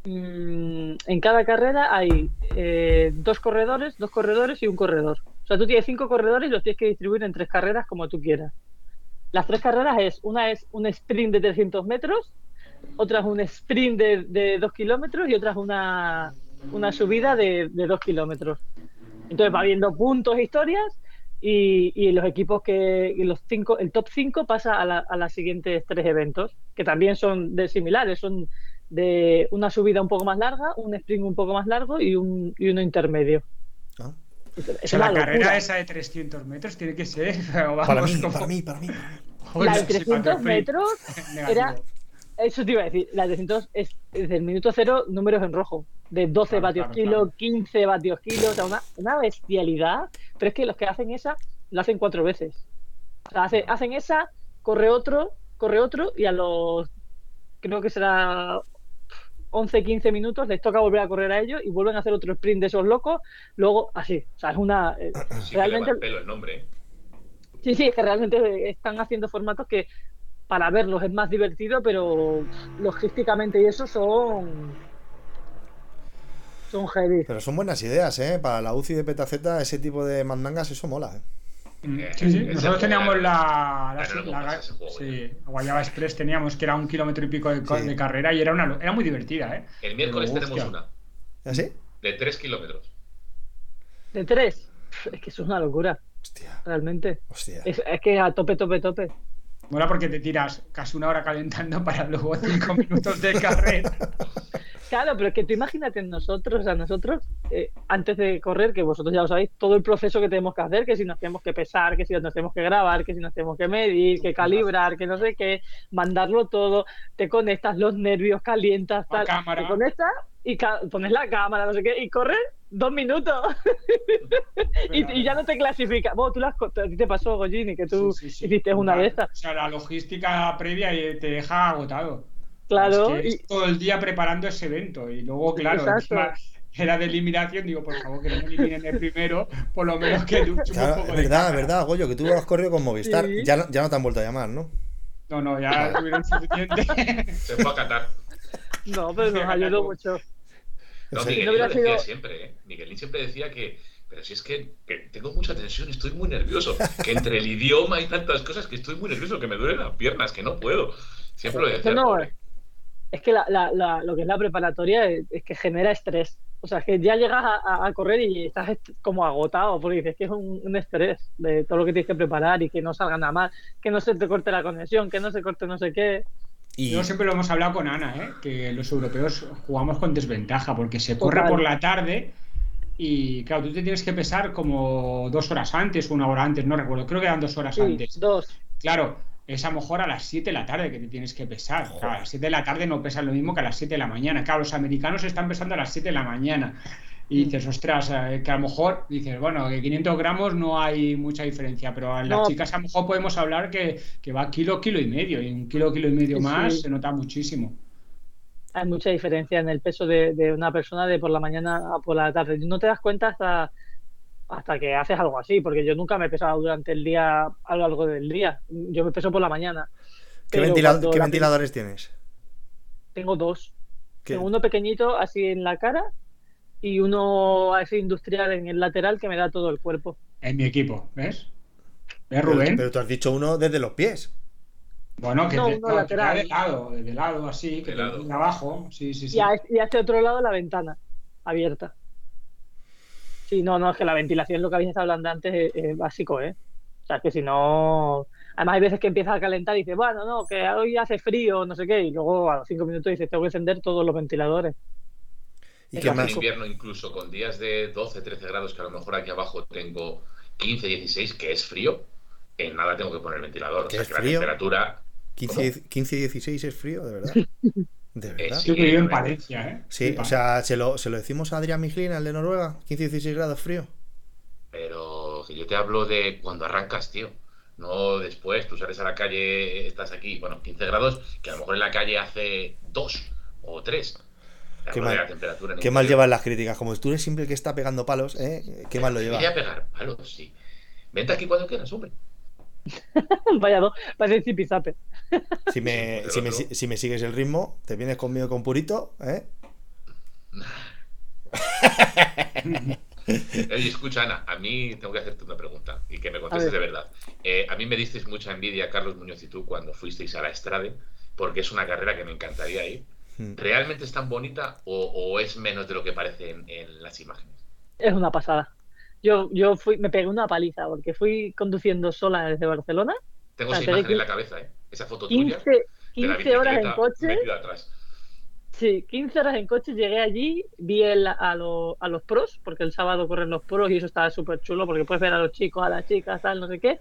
S5: mm, en cada carrera hay eh, dos corredores, dos corredores y un corredor. O sea, tú tienes cinco corredores y los tienes que distribuir en tres carreras como tú quieras. Las tres carreras es, una es un sprint de 300 metros, otra es un sprint de, de 2 kilómetros y otra es una, una subida de, de 2 kilómetros. Entonces va viendo puntos e historias y, y los equipos que, los cinco, el top 5 pasa a, la, a las siguientes tres eventos, que también son de similares, son de una subida un poco más larga, un sprint un poco más largo y, un, y uno intermedio. Es,
S4: O
S5: es
S4: sea, la
S5: una
S4: carrera esa de 300 metros tiene que ser. vamos,
S1: Para mí,
S4: como-
S1: para mí, para mí. para mí.
S4: Joder,
S5: La de
S4: sí, para
S5: 300
S4: que
S5: metros era Eso te iba a decir, la de 300 es desde el minuto cero números en rojo, de 12
S4: Claro,
S5: vatios
S4: claro,
S5: kilo,
S4: claro.
S5: 15 vatios kilo, o sea, una, una bestialidad, pero es que los que hacen esa lo hacen cuatro veces. O sea, hace- hacen esa, corre otro, corre otro y a los, creo que será 11, 15 minutos les toca volver a correr a ellos y vuelven a hacer otro sprint de esos locos, luego así, o sea, es una... eh,
S3: Sí que le va
S5: realmente,
S3: el pelo el nombre. ¿eh?
S5: sí, sí, es que realmente están haciendo formatos que para verlos es más divertido, pero logísticamente y eso son... Son heavy.
S1: Pero son buenas ideas, ¿eh? Para la UCI de Petaceta, ese tipo de mandangas, eso mola, ¿eh?
S4: Mm,
S3: Eh,
S4: Sí, sí. Nosotros teníamos la, la,
S3: juego,
S4: sí, Guayaba Express teníamos que era un kilómetro y pico de, co-
S1: Sí.
S4: de carrera y era una era muy divertida, ¿eh?
S3: El miércoles
S4: Pero,
S3: tenemos
S4: hostia.
S3: una
S1: ¿Así?
S3: de 3 kilómetros.
S5: De tres. Es que eso es una locura,
S1: Hostia,
S5: realmente.
S1: hostia.
S5: Es, es que a tope, tope, tope.
S4: Mola porque te tiras casi una hora calentando para luego cinco minutos de carrera.
S5: Claro, pero es que tú imagínate nosotros, a nosotros, eh, antes de correr, que vosotros ya lo sabéis, todo el proceso que tenemos que hacer, que si nos tenemos que pesar, que si nos tenemos que grabar, que si nos tenemos que medir, que calibrar, que no sé qué, mandarlo todo, te conectas los nervios, calientas,
S4: La
S5: tal,
S4: cámara.
S5: te conectas y pones la cámara, no sé qué, y corres dos minutos y, y ya no te clasifica. Bueno, tú las, a ti te pasó, Gollini, que tú
S4: Sí, sí, sí.
S5: hiciste una de estas.
S4: O sea, la logística previa te deja agotado.
S5: Claro,
S4: Es que
S5: y-
S4: es todo el día preparando ese evento y luego, claro, era de eliminación. Digo, por favor, que no me eliminen el primero, por lo menos que duche un
S1: Claro,
S4: poco
S1: es verdad, es verdad, Goyo, que tú lo has corrido con Movistar.
S5: Sí.
S1: Ya, no, ya no te han vuelto a llamar, ¿no?
S4: No, no, ya tuvieron suficiente.
S3: Se fue a Qatar.
S5: no, pero nos ayudó mucho.
S3: No,
S1: Sí.
S3: Miguelín
S5: No hubiera
S3: lo decía
S5: sido-
S3: siempre, ¿eh? Miguelín siempre decía que, pero si es que, que tengo mucha tensión, estoy muy nervioso, que entre el idioma y tantas cosas que estoy muy nervioso, que me duelen las piernas, que no puedo. Siempre lo decía.
S5: No. Es que la, la- la- lo que es la preparatoria es, es que genera estrés. O sea, es que ya llegas a, a- correr y estás est- como agotado, porque dices que es un, un estrés de todo lo que tienes que preparar y que no salga nada mal, que no se te corte la conexión, que no se corte no sé qué.
S1: Y
S4: Yo siempre lo hemos hablado con Ana, ¿eh? que los europeos jugamos con desventaja porque se corre
S5: Total.
S4: por la tarde y, claro, tú te tienes que pesar como dos horas antes o una hora antes, no recuerdo, creo que eran dos horas
S5: Sí,
S4: antes.
S5: dos.
S4: Claro, es a lo mejor a las 7 de la tarde que te tienes que pesar. Claro, a las 7 de la tarde no pesan lo mismo que a las 7 de la mañana. Claro, los americanos están pesando a las 7 de la mañana. Y dices, ostras, eh, que a lo mejor dices, bueno, que 500 gramos no hay mucha diferencia, pero a las
S5: No.
S4: chicas a lo mejor podemos hablar que, que va kilo, kilo y medio. Y un kilo, kilo y medio más
S5: sí.
S4: se nota muchísimo.
S5: Hay mucha diferencia en el peso de, de una persona de por la mañana a por la tarde. No te das cuenta hasta, hasta que haces algo así, porque yo nunca me he pesado durante el día a lo largo del día. Yo me peso por la mañana.
S1: ¿Qué,
S5: Pero
S1: ventila- ventiladores tienes?
S5: Tengo dos.
S1: ¿Qué-
S5: Tengo uno pequeñito así en la cara y uno así industrial en el lateral que me da todo el cuerpo.
S4: En mi equipo, ¿ves? ¿Ves,
S1: pero,
S4: Rubén?
S1: pero tú has dicho uno desde los pies.
S4: bueno, que
S5: No,
S4: te-
S5: uno lateral.
S4: de lado, de lado, así, que
S3: De lado.
S4: de abajo. Sí, sí, sí.
S5: Y, a, y a este otro lado la ventana abierta. Sí, no, no, es que la ventilación, lo que habéis estado hablando antes, es, es básico, ¿eh? O sea, es que si no. Además, hay veces que empieza a calentar y dices, bueno, no, que hoy hace frío, no sé qué, y luego a los cinco minutos dices, tengo que encender todos los ventiladores.
S1: ¿Y
S5: Es la
S1: más?
S3: En invierno, incluso con días de 12, 13 grados, que a lo mejor aquí abajo tengo 15, 16, que es frío, en nada tengo que poner el ventilador. O
S1: ¿Que
S3: sea,
S1: es
S3: que la
S1: frío?
S3: temperatura.
S1: 15, 15 y 16 es frío, de verdad. De verdad.
S3: sí.
S4: Yo que vivo en
S3: hombre.
S4: Palencia, ¿eh?
S1: Sí, o sea, ¿se lo, se lo decimos a Adrián Miglin, al de Noruega. 15 y 16 grados frío.
S3: Pero yo te hablo de cuando arrancas, tío. No después, tú sales a la calle, estás aquí, bueno, 15 grados, que a lo mejor en la calle hace 2 o 3.
S1: Qué mal-
S3: temperatura
S1: Qué llevan las críticas. Como tú eres siempre el que está pegando palos, ¿eh? Qué mal lo lleva.
S3: Quería pegar palos, sí. Vente aquí cuando quieras, hombre.
S5: Vaya dos, parece zipizape.
S1: Si me, si, me, si me sigues el ritmo, te vienes conmigo con Purito, ¿eh?
S3: Oye, escucha, Ana, a mí tengo que hacerte una pregunta y que me contestes de
S5: ver.
S3: verdad. Eh, a mí me disteis mucha envidia, Carlos Muñoz y tú, cuando fuisteis a la Estrade, porque es una carrera que me encantaría ir.
S1: Mm.
S3: ¿Realmente es tan bonita o, o es menos de lo que parece en, en las imágenes?
S5: Es una pasada. Yo, yo fui, me pegué una paliza porque fui conduciendo sola desde Barcelona.
S3: Tengo esa imagen
S5: que-
S3: en la cabeza, ¿eh? Esa foto tuya
S5: 15,
S3: de la
S5: 15 horas en coche.
S3: atrás.
S5: Sí, 15 horas en coche, llegué allí, vi el- a, lo- a los pros, porque el sábado corren los pros y eso estaba súper chulo, porque puedes ver a los chicos, a las chicas, tal, no sé qué.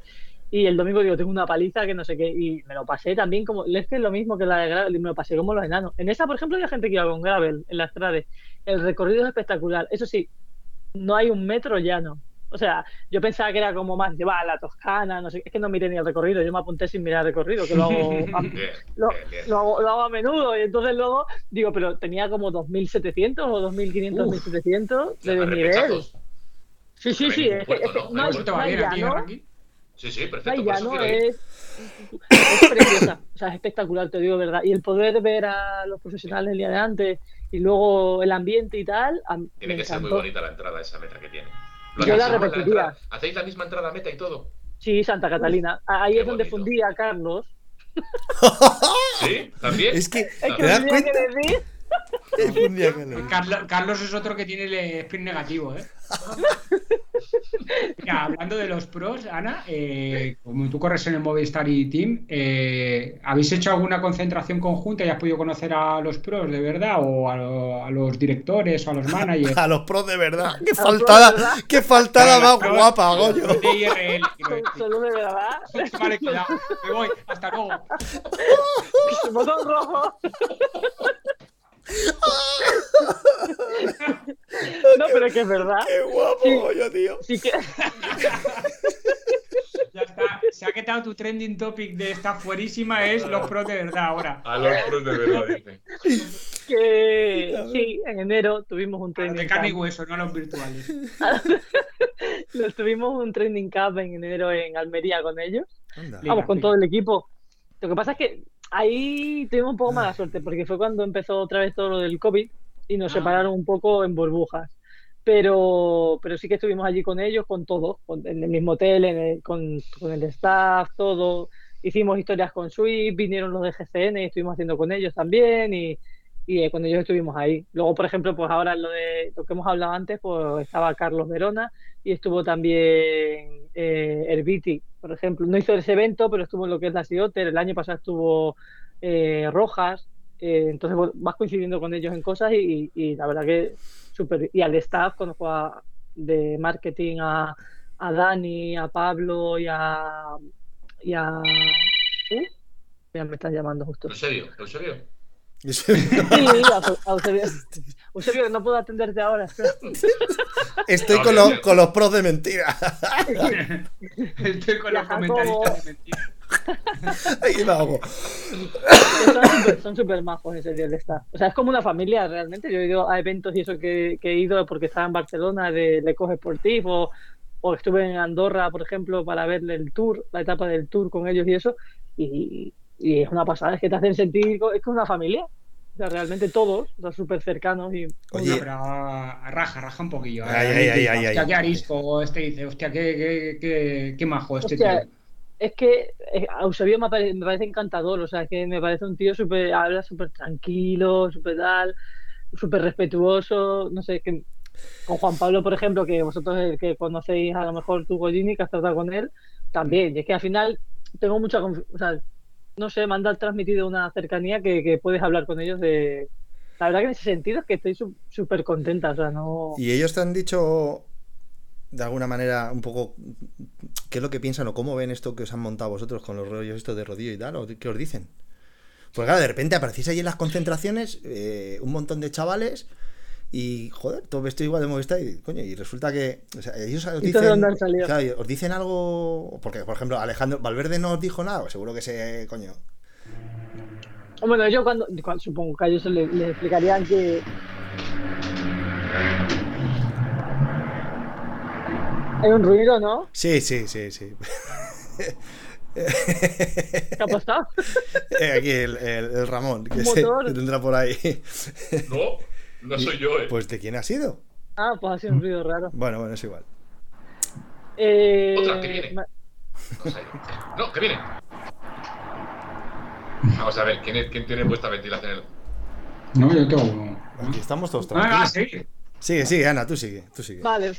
S5: Y el domingo digo, tengo una paliza que no sé qué, y me lo pasé también como, es que es lo mismo que la de gravel, y me lo pasé como los enanos. En esa, por ejemplo, había gente que iba con gravel, en la estrada. El recorrido es espectacular. Eso sí, no hay un metro llano. O sea, yo pensaba que era como más llevar a la Toscana, no sé, es que no miré ni el recorrido, yo me apunté sin mirar el recorrido, que lo hago a-
S3: Bien,
S5: lo,
S3: bien, bien.
S5: lo hago, lo hago a menudo y entonces luego digo, pero tenía como 2.700 o 2.500,
S3: Uf.
S5: 2.700 de desnivel. Sí, sí, sí, es
S3: puerto,
S5: es
S3: ¿no?
S5: no
S3: Hay
S5: hay,
S3: puerto
S4: ¿Esto va
S5: hay
S4: aquí?
S3: Sí, sí,
S5: no hay
S3: perfecto.
S5: Llano, es, es preciosa, o sea, es espectacular, te digo verdad. Y el poder ver a los profesionales el día de antes y luego el ambiente y tal, a-
S3: Tiene
S5: me
S3: que ser muy bonita la entrada esa meta que tiene.
S5: Yo la repetiría.
S3: entrada? ¿Hacéis la misma entrada a meta y todo?
S5: Sí, Santa Catalina. Ahí
S3: Qué
S5: es donde
S3: bonito.
S5: fundí a Carlos.
S3: ¿Sí? ¿También?
S1: Es que,
S3: ¿Te
S5: que
S1: das cuenta? que lo-
S4: Carlos, Carlos es otro que tiene el sprint negativo, ¿eh? Mira, hablando de los pros, Ana, eh, como tú corres en el Movistar y Team, eh, ¿habéis hecho alguna concentración conjunta y has podido conocer a los pros de verdad? ¿O a, lo- a los directores o a los managers?
S1: A los pros de verdad. Qué faltada,
S5: verdad.
S1: qué faltada más guapa,
S4: de IRL, decir.
S5: Solo de verdad.
S4: Vale, cuidado, me voy, hasta luego.
S5: Botón rojo. No, pero es que es verdad.
S1: Qué guapo,
S5: Sí.
S1: coño, tío.
S5: Sí que.
S4: Ya está, se ha quedado tu trending topic de esta fuerísima, es los pros de verdad ahora.
S3: A los pros de verdad, dice.
S5: que sí, en enero tuvimos un
S4: los
S5: training
S4: de carne y hueso, no a los virtuales.
S5: Nos tuvimos un training camp en enero en Almería con ellos.
S1: Anda.
S5: Vamos, con todo el equipo. Lo que pasa es que ahí tuvimos un poco mala suerte, porque fue cuando empezó otra vez todo lo del COVID y nos
S4: Ah.
S5: separaron un poco en burbujas. Pero, pero sí que estuvimos allí con ellos, con todo, con- en el mismo hotel, en el- con, con el staff, todo. Hicimos historias con Swift, vinieron los de GCN y estuvimos haciendo con ellos también y, y eh, con ellos estuvimos ahí. Luego, por ejemplo, pues ahora lo de lo que hemos hablado antes, pues estaba Carlos Verona y estuvo también eh, Herbiti, por ejemplo. No hizo ese evento, pero estuvo en lo que es la Cioter. El año pasado estuvo eh, Rojas. eh, entonces bueno, vas coincidiendo con ellos en cosas y, y la verdad que súper. Y al staff conozco a- de marketing a, a Dani, a Pablo y a. Y a. Mira, me están llamando justo.
S3: Eusebio, Eusebio.
S5: Sí, a, a Eusebio. Eusebio, no puedo atenderte ahora.
S1: Estoy con, los- con los pros de mentira.
S4: Estoy con los comentaristas de mentira.
S1: Ahí hago.
S5: Son súper- majos en serio el staff. O sea, es como una familia realmente. Yo he ido a eventos y eso que, que he ido porque estaba en Barcelona de Lecos Sportif o, o estuve en Andorra, por ejemplo, para ver el tour, la etapa del tour con ellos y eso. Y, y es una pasada, es que te hacen sentir, es como una familia. O sea, realmente todos, o sea, súper cercanos y
S1: Oye.
S4: No, pero raja, raja un poquillo.
S1: Ay, ay, ay, ay,
S4: Hostia,
S1: ay.
S4: qué arisco. Este dice, hostia, qué, qué, qué, qué majo este
S5: Hostia,
S4: tío.
S5: Es que eh, Eusebio me, pare- me parece encantador, o sea, que me parece un tío súper, habla súper tranquilo, súper tal, súper respetuoso, no sé, que con Juan Pablo, por ejemplo, que vosotros el que conocéis a lo mejor tú, Gollini, que has tratado con él, también, y es que al final tengo mucha confianza, o sea, no sé, me han transmitido una cercanía que, que puedes hablar con ellos de... La verdad que en ese sentido es que estoy súper contenta, o sea, no...
S1: Y ellos te han dicho de alguna manera un poco qué es lo que piensan o cómo ven esto que os han montado vosotros con los rollos estos de rodillo y tal, o qué os dicen. Pues claro, de repente aparecéis ahí en las concentraciones, eh, un montón de chavales y joder, todo vestido igual de Movistar y coño, y resulta que o sea, ellos os
S5: ¿Y todo de
S1: dicen,
S5: dónde han salido?
S1: claro, os dicen algo, porque por ejemplo Alejandro Valverde no os dijo nada, seguro que se, coño,
S5: Bueno, yo cuando, cuando- supongo que a ellos les, les explicarían que hay un ruido, ¿no?
S1: sí, sí, sí, sí.
S5: ¿Qué ha pasado?
S1: Eh, Aquí el, el- el Ramón, que, se- que tendrá por ahí.
S3: No, no soy yo, eh.
S1: Pues de quién ha sido.
S5: Ah, pues ha sido un ruido raro.
S1: Bueno, bueno, es igual.
S5: Eh,
S3: Otra, que viene. a ir. No, que viene. Vamos a ver, ¿quién, es- quién tiene puesta ventilación?
S4: No, yo tengo uno.
S1: Aquí estamos todos
S4: Ah,
S1: tranquilos.
S4: sí.
S1: Sigue, sigue, Ana, tú sigue, tú sigue.
S5: Vale.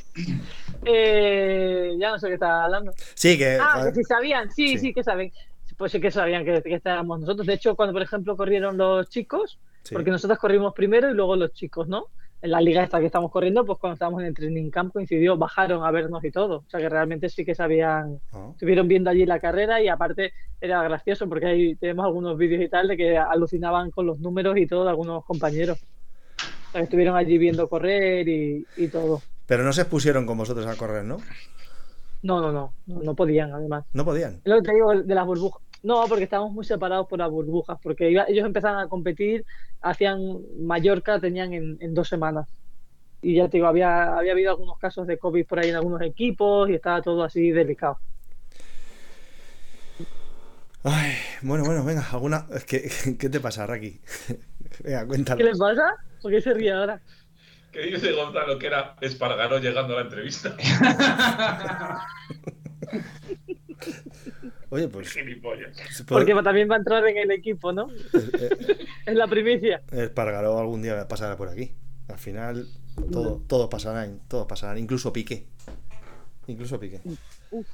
S5: Eh, ya no sé qué estaba hablando.
S1: Sí, que.
S5: Ah, que si sabían, sí,
S1: Sí.
S5: sí, que saben. Pues sí que sabían que, que estábamos nosotros. De hecho, cuando por ejemplo corrieron los chicos,
S1: sí.
S5: porque nosotros corrimos primero y luego los chicos, ¿no? En la liga esta que estamos corriendo, pues cuando estábamos en el training camp coincidió, bajaron a vernos y todo. O sea que realmente sí que sabían,
S1: Ah.
S5: estuvieron viendo allí la carrera y aparte era gracioso porque ahí tenemos algunos vídeos y tal de que alucinaban con los números y todo de algunos compañeros. O sea que estuvieron allí viendo correr y, y todo.
S1: Pero no se pusieron con vosotros a correr, ¿no?
S5: No, no, no, no, no podían además.
S1: No podían.
S5: Es lo que te digo de las burbujas. No, porque estábamos muy separados por las burbujas, porque iba- ellos empezaban a competir, hacían Mallorca, tenían en, en dos semanas. Y ya te digo, había, había habido algunos casos de COVID por ahí en algunos equipos y estaba todo así delicado.
S1: Ay, bueno, bueno, venga, alguna. es que- ¿Qué te pasa, Raki? Venga,
S5: ¿Qué
S1: cuéntalo.
S5: les pasa? ¿Por qué se ríe ahora?
S3: Que dice Gonzalo que era Espargaró llegando a la entrevista.
S1: Oye, pues.
S3: Gilipollas.
S1: se puede-
S5: Porque también va a entrar en el equipo, ¿no?
S1: eh,
S5: Es la primicia.
S1: eh, Espargaró algún día pasará por aquí. Al final, todo, todo pasará, todo pasará, incluso Piqué. Incluso Piqué.
S5: Uf.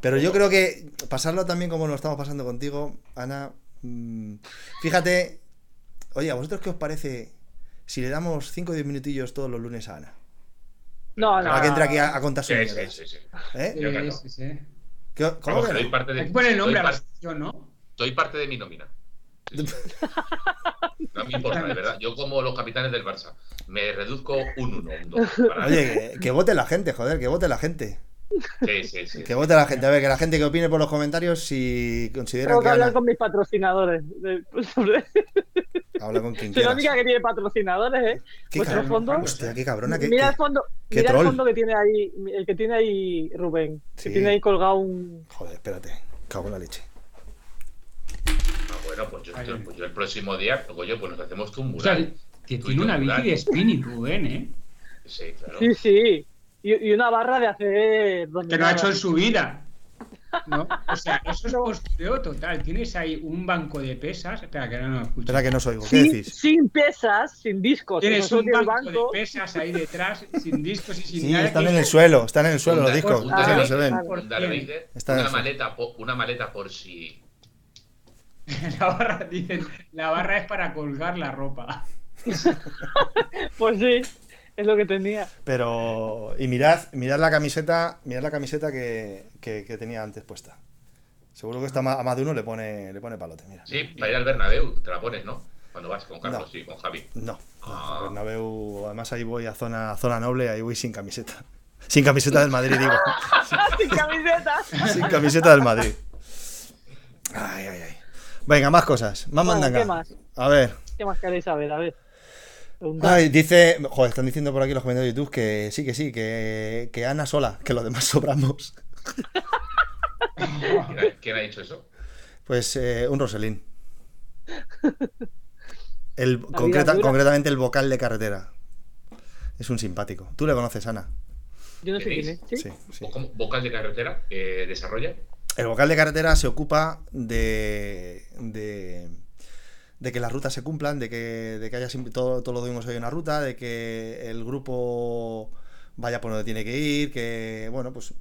S1: Pero yo creo que pasarlo también como lo estamos pasando contigo, Ana. mm, Fíjate, oye, ¿a vosotros qué os parece si le damos 5 o 10 minutillos todos los lunes a Ana?
S5: No, no.
S1: Para que entre aquí a, a contar sus
S3: Sí, sí, sí, sí.
S1: ¿Eh?
S3: Yo que
S4: Sí,
S3: no.
S4: sí, sí.
S1: ¿Qué- ¿Cómo
S3: Vamos,
S1: que no?
S3: parte de,
S4: Hay que poner el nombre a la sección, ¿no?
S3: doy parte de mi nómina. No me importa, de verdad. Yo como los capitanes del Barça, me reduzco un 1, un 2.
S1: Oye, que, que vote la gente, joder, que vote la gente.
S3: Sí, sí, sí.
S1: Que vote la gente. A ver, que la gente que opine por los comentarios si consideran
S5: Tengo
S1: que
S5: que hablar
S1: Ana...
S5: con mis patrocinadores. de-
S1: Habla con quien
S5: Soy la única que tiene patrocinadores, ¿eh?
S1: ¿Qué
S5: Vuestro
S1: cabrón?
S5: fondo.
S1: Hostia, qué cabrona. qué-
S5: mira
S1: qué-
S5: el fondo,
S1: qué
S5: mira
S1: troll.
S5: el fondo que tiene ahí, el que tiene ahí Rubén.
S1: Sí.
S5: Que tiene ahí colgado un.
S1: Joder, espérate. Cago en la leche.
S3: Ah, bueno, pues yo, pues yo el próximo día, oye, pues nos hacemos tú un
S4: O sea,
S3: mural.
S4: que
S3: Tú y
S4: tiene una
S3: mural.
S4: bici de spinning, Rubén, ¿eh?
S3: Sí, claro.
S5: Sí, sí. Y, y una barra de hacer.
S4: Que no ha hecho en su vida. ¿No? O sea, eso es postureo total. Tienes ahí un banco de pesas. Espera, que no lo escucho.
S1: Espera que no os oigo. ¿Qué
S5: Sin,
S1: decís?
S5: sin pesas, sin discos.
S4: Tienes un banco de pesas ahí detrás, sin discos y sin
S1: Sí,
S4: nada.
S1: están
S4: que-
S1: en el suelo. Están en el suelo los discos. No se ven. En
S3: una maleta, po- una maleta por si.
S4: La barra, dicen, la barra es para colgar la ropa.
S5: Pues sí, es lo que tenía.
S1: Pero. Y mirad, mirad la camiseta. Mirad la camiseta que, que- que tenía antes puesta. Seguro que esta ma- a más de uno le pone, le pone palote. Mira.
S3: Sí, para ir al Bernabéu, te la pones, ¿no? Cuando vas con Carlos
S1: No.
S3: y con Javi.
S1: No.
S3: Ah.
S1: Bernabéu, además ahí voy a zona, a zona noble, ahí voy sin camiseta. Sin camiseta del Madrid, digo.
S5: sin camiseta.
S1: Sin camiseta del Madrid. Ay, ay, ay. Venga, más cosas. Más
S5: Bueno,
S1: mandanga.
S5: ¿qué más?
S1: A ver.
S5: ¿Qué más queréis saber? A ver.
S1: Ay, dice. Joder, están diciendo por aquí los comentarios de YouTube que sí, que sí, que, que Ana sola, que los demás sobramos.
S3: ¿Quién ha, dicho eso?
S1: Pues eh, un Roselín. El, concreta-
S5: dura.
S1: concretamente el vocal de carretera. Es un simpático. ¿Tú le conoces, Ana?
S5: Yo no sé quién es. ¿Sí?
S1: Sí, sí.
S3: ¿Cómo? ¿Vocal de carretera que desarrolla?
S1: El vocal de carretera se ocupa de, de, de que las rutas se cumplan, de que, de que haya siempre, todo, todos los domingos hay una ruta, de que el grupo vaya por donde tiene que ir, que, bueno, pues,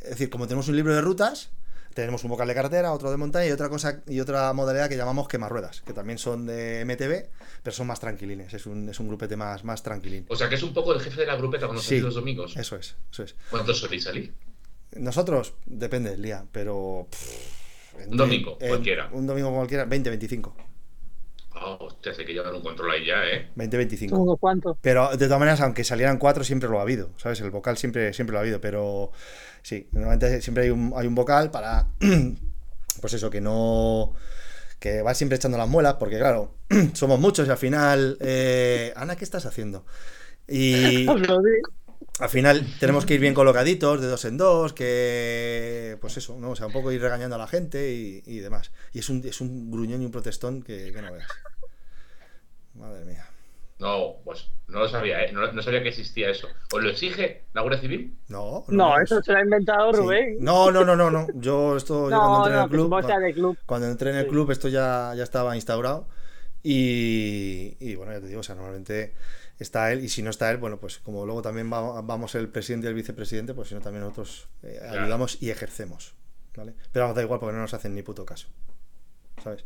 S1: es decir, como tenemos un libro de rutas, tenemos un vocal de carretera, otro de montaña y otra cosa y otra modalidad que llamamos quemarruedas, que también son de MTV, pero son más tranquilines, es un, es un grupete más, más tranquilín.
S3: O sea que es un poco el jefe de la grupeta cuando
S1: sí,
S3: los domingos.
S1: Eso es, eso es.
S3: ¿Cuántos soléis salir?
S1: Nosotros, depende del día, pero. Pff,
S3: un domingo,
S1: en,
S3: cualquiera.
S1: Un domingo cualquiera, 20,
S3: 25 te hace que llevar un control ahí ya, ¿eh?
S1: 20-25.
S5: ¿Cuánto?
S1: Pero de todas maneras, aunque salieran cuatro, siempre lo ha habido, ¿sabes? El vocal siempre, siempre lo ha habido, pero sí, normalmente siempre hay un, hay un vocal para, pues eso, que no que va siempre echando las muelas, porque claro, somos muchos y al final, eh, Ana, ¿qué estás haciendo? Y al final tenemos que ir bien colocaditos, de dos en dos, que pues eso, ¿no? O sea, un poco ir regañando a la gente y, demás. Y es un, es un gruñón y un protestón que no veas. Madre mía.
S3: No, pues no lo sabía, ¿eh? No, no sabía que existía eso. ¿Os lo exige la Guardia Civil?
S1: No,
S5: No,
S1: es-
S5: eso se lo ha inventado
S1: Sí.
S5: Rubén.
S1: No, no, no, no, no. Yo esto yo cuando
S5: no,
S1: entré en
S5: no,
S1: el club,
S5: club.
S1: cuando entré en el
S5: Sí.
S1: club esto ya, ya estaba instaurado y, y, bueno, ya te digo, o sea, normalmente está él y si no está él, bueno, pues como luego también va- vamos el presidente y el vicepresidente, pues si no también nosotros eh,
S3: Claro.
S1: ayudamos y ejercemos, ¿vale? Pero vamos, da igual porque no nos hacen ni puto caso, ¿sabes?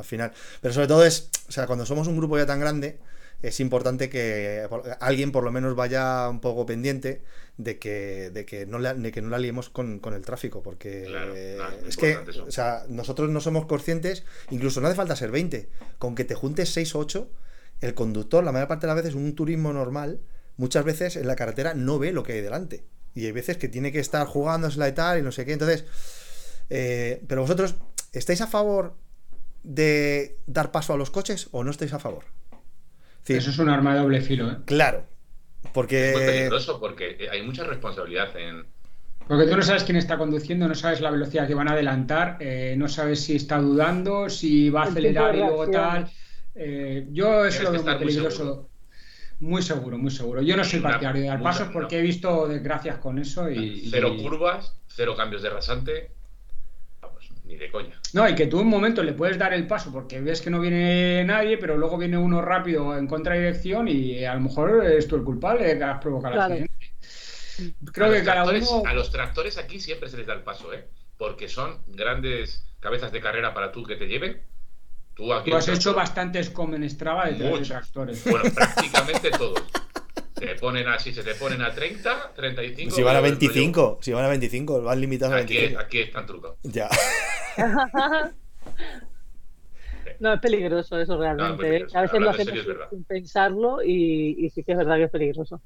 S1: Al final. Pero sobre todo es, o sea, cuando somos un grupo ya tan grande, es importante que alguien por lo menos vaya un poco pendiente de que, de que, no, la, de que no la liemos con, con el tráfico, porque
S3: Claro,
S1: eh, es que
S3: eso.
S1: o sea, nosotros no somos conscientes, incluso no hace falta ser 20, con que te juntes 6 o 8, el conductor, la mayor parte de las veces, un turismo normal, muchas veces en la carretera no ve lo que hay delante. Y hay veces que tiene que estar jugándosela y tal, y no sé qué. Entonces, eh, pero vosotros, ¿estáis a favor de dar paso a los coches o no estáis a favor?
S4: Eso es un arma de doble filo, ¿eh?
S1: Claro,
S3: Es muy
S1: porque...
S3: peligroso porque hay mucha responsabilidad en.
S4: Porque tú no sabes quién está conduciendo, no sabes la velocidad que van a adelantar, eh, no sabes si está dudando, si va a acelerar y luego tal. Eh, yo eso
S3: Tienes
S4: lo veo muy peligroso.
S3: seguro.
S4: Muy seguro, muy seguro. Yo no soy partidario de dar pasos
S3: no.
S4: porque he visto desgracias con eso y.
S3: Cero
S4: y-
S3: curvas, cero cambios de rasante. Ni de coña.
S4: No, y que tú en un momento le puedes dar el paso porque ves que no viene nadie, pero luego viene uno rápido en contradirección y a lo mejor es tú el culpable que has provocado el
S5: Claro.
S4: accidente. Creo
S3: a,
S4: que cada uno.
S3: a los tractores aquí siempre se les da el paso, ¿eh? Porque son grandes cabezas de carrera para tú que te lleven. Tú aquí.
S4: Tú has hecho bastantes comen Strava detrás de
S3: Muchos.
S4: tractores.
S3: Bueno, prácticamente todos. Te ponen así, se te ponen a 30, 35.
S1: Si van a
S3: pero el rollo-
S1: 25, si van a 25, van limitados a
S3: Aquí,
S1: 25.
S3: aquí están trucados.
S1: Ya.
S5: No, es peligroso eso realmente. ¿eh?
S3: peligroso.
S5: A veces lo
S3: Hablando en
S5: hacemos sin pensarlo y, y sí que es verdad que es peligroso.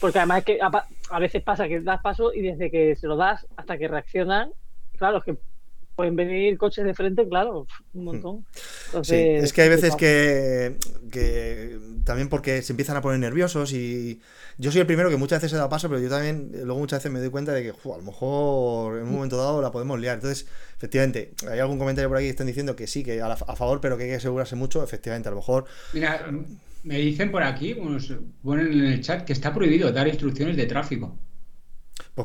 S5: Porque además es que a, a veces pasa que das paso y desde que se lo das hasta que reaccionan, claro, es que pueden venir coches de frente, claro, un montón.
S1: Sí,
S5: Entonces,
S1: es que hay veces que, que también porque se empiezan a poner nerviosos y yo soy el primero que muchas veces se da paso, pero yo también luego muchas veces me doy cuenta de que "Ju, a lo mejor en un momento dado la podemos liar. Entonces, efectivamente, hay algún comentario por aquí que están diciendo que sí, que a, la- a favor, pero que hay que asegurarse mucho. Efectivamente, a lo mejor
S4: Mira, me dicen por aquí, nos ponen en el chat que está prohibido dar instrucciones de tráfico.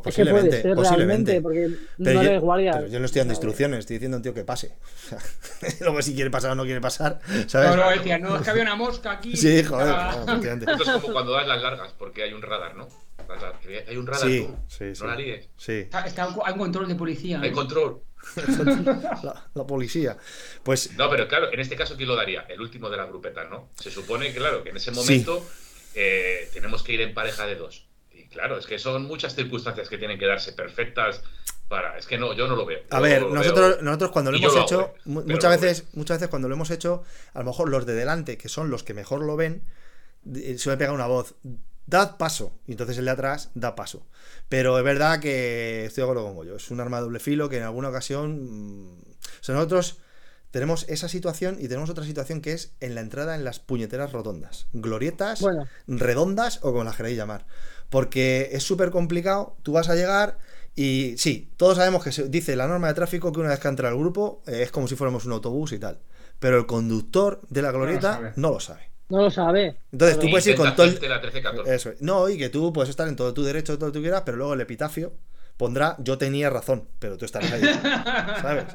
S1: Pues
S5: Es que puede
S1: posiblemente,
S5: ser
S1: posiblemente.
S5: realmente, porque
S1: Pero
S5: no
S1: yo,
S5: eres guardia.
S1: pero yo no estoy dando
S5: No,
S1: instrucciones, estoy diciendo a un tío que pase. Luego si quiere pasar o no quiere pasar, ¿sabes?
S4: No, luego decía, no, es que había una mosca aquí.
S1: Sí, joder,
S4: Ah.
S1: no.
S3: Esto es como cuando das las largas, porque hay un radar, ¿no? Hay un radar.
S1: Sí,
S3: tú.
S1: sí, sí.
S3: No la líes.
S1: Sí,
S4: Está, está hay un control de policía.
S3: Hay control.
S1: la, la policía. Pues
S3: No, pero claro, en este caso, ¿quién lo daría? El último de la grupeta, ¿no? Se supone, claro, que en ese
S1: Sí.
S3: momento eh, tenemos que ir en pareja de dos. Claro, es que son muchas circunstancias que tienen que darse perfectas para. Es que no, yo no lo veo.
S1: A ver, nosotros,
S3: veo-
S1: nosotros cuando lo
S3: y
S1: hemos
S3: lo hago,
S1: hecho,
S3: ¿eh?
S1: muchas veces, muchas veces cuando lo hemos hecho, a lo mejor los de delante, que son los que mejor lo ven, eh, suele pegar una voz, dad paso, y entonces el de atrás da paso. Pero es verdad que estoy de acuerdo con Goyo, es un arma de doble filo que en alguna ocasión. mm, O sea, nosotros tenemos esa situación y tenemos otra situación que es en la entrada en las puñeteras rotondas, glorietas,
S5: Bueno.
S1: redondas o como las queréis llamar. Porque es súper complicado, tú vas a llegar y sí, todos sabemos que se dice la norma de tráfico que una vez que entra el grupo eh, es como si fuéramos un autobús y tal. Pero el conductor de la glorieta
S4: sabe.
S1: no lo sabe.
S5: No lo sabe.
S1: Entonces tú puedes ir con todo el...
S3: hacerte la 13-14.
S1: Eso es. No, y que tú puedes estar en todo tu derecho, todo lo que tú quieras, pero luego el epitafio pondrá yo tenía razón, pero tú estarás ahí. ¿Sabes?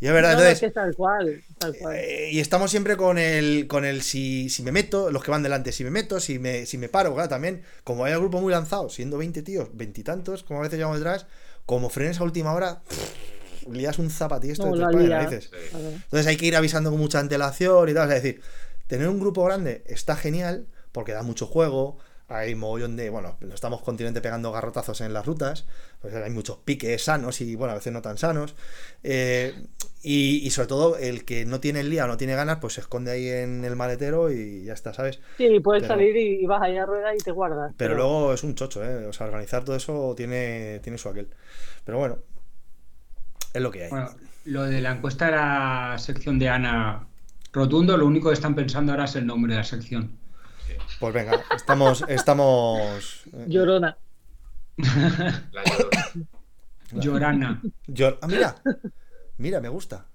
S1: Y es verdad,
S5: No, no, es
S1: entonces...
S5: que tal cual. Tal cual.
S1: Eh, y estamos siempre con el con el si, si me meto, los que van delante, si me meto, si me, si me paro, claro, también, como hay el grupo muy lanzado, siendo 20 tíos, veintitantos, como a veces llevamos detrás, como frenes a última hora, pff, lías un zapatillo
S5: No,
S1: de tres pares narices. Entonces hay que ir avisando con mucha antelación y tal. Es decir, tener un grupo grande está genial porque da mucho juego. Hay mogollón de. Bueno, lo estamos continuamente pegando garrotazos en las rutas. Pues hay muchos piques sanos y, bueno, a veces no tan sanos. Eh, y, y sobre todo, el que no tiene el día o no tiene ganas, pues se esconde ahí en el maletero y ya está, ¿sabes?
S5: Sí, puedes
S1: Pero-
S5: salir y, y vas ahí a rueda y te guardas.
S1: Pero luego es un chocho, ¿eh? O sea, organizar todo eso tiene, tiene su aquel. Pero bueno, es lo que hay.
S4: Bueno, lo de la encuesta de la sección de Ana Rotundo, lo único que están pensando ahora es el nombre de la sección.
S1: Pues venga, estamos. estamos eh,
S5: Llorona.
S3: La.
S4: Llorana.
S1: Yo- ah, mira, mira, me gusta.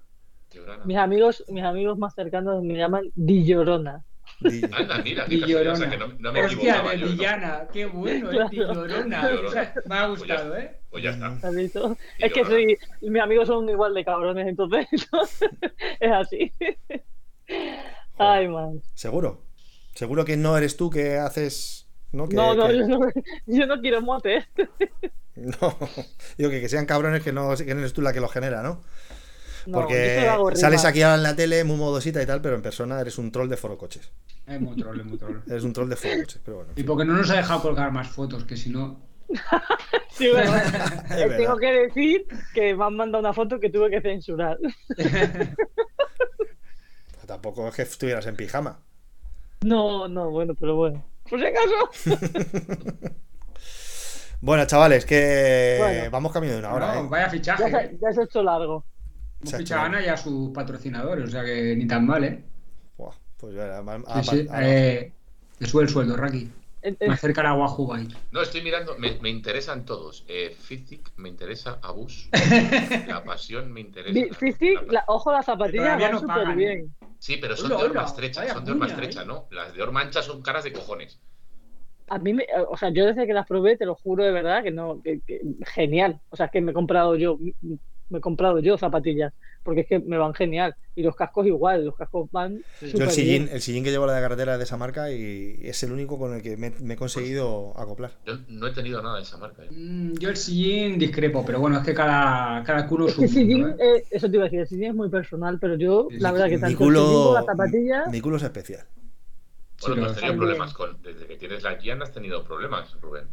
S5: Mis amigos, mis amigos más cercanos me llaman Di Llorona.
S1: Di-
S3: Anda, mira, qué
S4: Di
S3: casualidad, o sea,
S4: Llorona.
S3: que no, no me
S4: Hostia, de villana. Qué bueno,
S5: Claro.
S4: Di Llorona.
S3: Llorona.
S4: O sea, me ha gustado, ¿eh?
S3: Pues ya está.
S5: ¿Has visto?
S3: Di
S5: Es que soy, mis amigos son igual de cabrones, entonces es así. Ay, man.
S1: ¿Seguro? ¿Seguro que no eres tú que haces.? No, que,
S5: No, no,
S1: que-
S5: yo no, yo no quiero mote.
S1: no. Digo que, que sean cabrones que no, que no eres tú la que lo genera, ¿no?
S5: No,
S1: Porque sales aquí ahora en la tele muy modosita y tal, pero en persona eres un troll de forocoches.
S4: Es muy troll, es muy troll.
S1: Eres un troll de forocoches, pero bueno. en
S4: Y porque no nos ha dejado colgar más fotos, que si no.
S5: Sí, bueno, tengo que decir que me han mandado una foto que tuve que censurar.
S1: Tampoco es que estuvieras en pijama.
S5: No, no, bueno, pero bueno. Por si acaso.
S1: Bueno, chavales, que
S5: Bueno.
S1: vamos camino de una hora,
S4: No,
S1: ¿eh?
S4: Vaya fichaje.
S5: Ya
S4: ¿eh?
S5: se, ya se ha hecho largo.
S4: Hemos fichado a Ana y a sus patrocinadores, o sea que ni tan mal, ¿eh?
S1: Buah, pues ya, a-
S4: Sí,
S1: a-
S4: sí.
S1: a-
S4: Eh, te sube el sueldo, Raki.
S5: En- en-
S4: Me acerca la Bike.
S3: No, estoy mirando, me, me interesan todos. Eh, me interesa, Abus. La pasión me interesa.
S5: Fifi,
S3: La
S5: ojo, las zapatillas van súper bien.
S3: Sí, pero son de horma estrecha, son de horma
S4: cuña,
S3: estrecha,
S4: ¿eh?
S3: ¿no? Las de horma ancha son caras de cojones.
S5: A mí, me, o sea, yo desde que las probé, te lo juro de verdad, que no, que, que- genial. O sea, que me he comprado yo me he comprado yo zapatillas, porque es que me van genial. Y los cascos igual, los cascos van.
S1: Yo el sillín,
S5: bien.
S1: el sillín que llevo a la de carretera de esa marca y es el único con el que me, me he conseguido acoplar.
S3: Yo no he tenido nada de esa marca. ¿eh?
S4: Mm, Yo el sillín discrepo, pero bueno, es que cada, cada culo
S5: Es
S4: su
S5: sillín,
S4: ¿eh?
S5: eh, eso te iba a decir, el sillín es muy personal, pero yo,
S4: Sí,
S5: la
S4: sí,
S5: verdad que
S1: Mi
S5: tanto el sillín como
S1: culo,
S5: la zapatilla.
S1: mi culo es especial.
S3: Bueno,
S4: Sí,
S3: tú has tenido
S5: También.
S3: problemas con. Desde que tienes la Gian has tenido problemas, Rubén.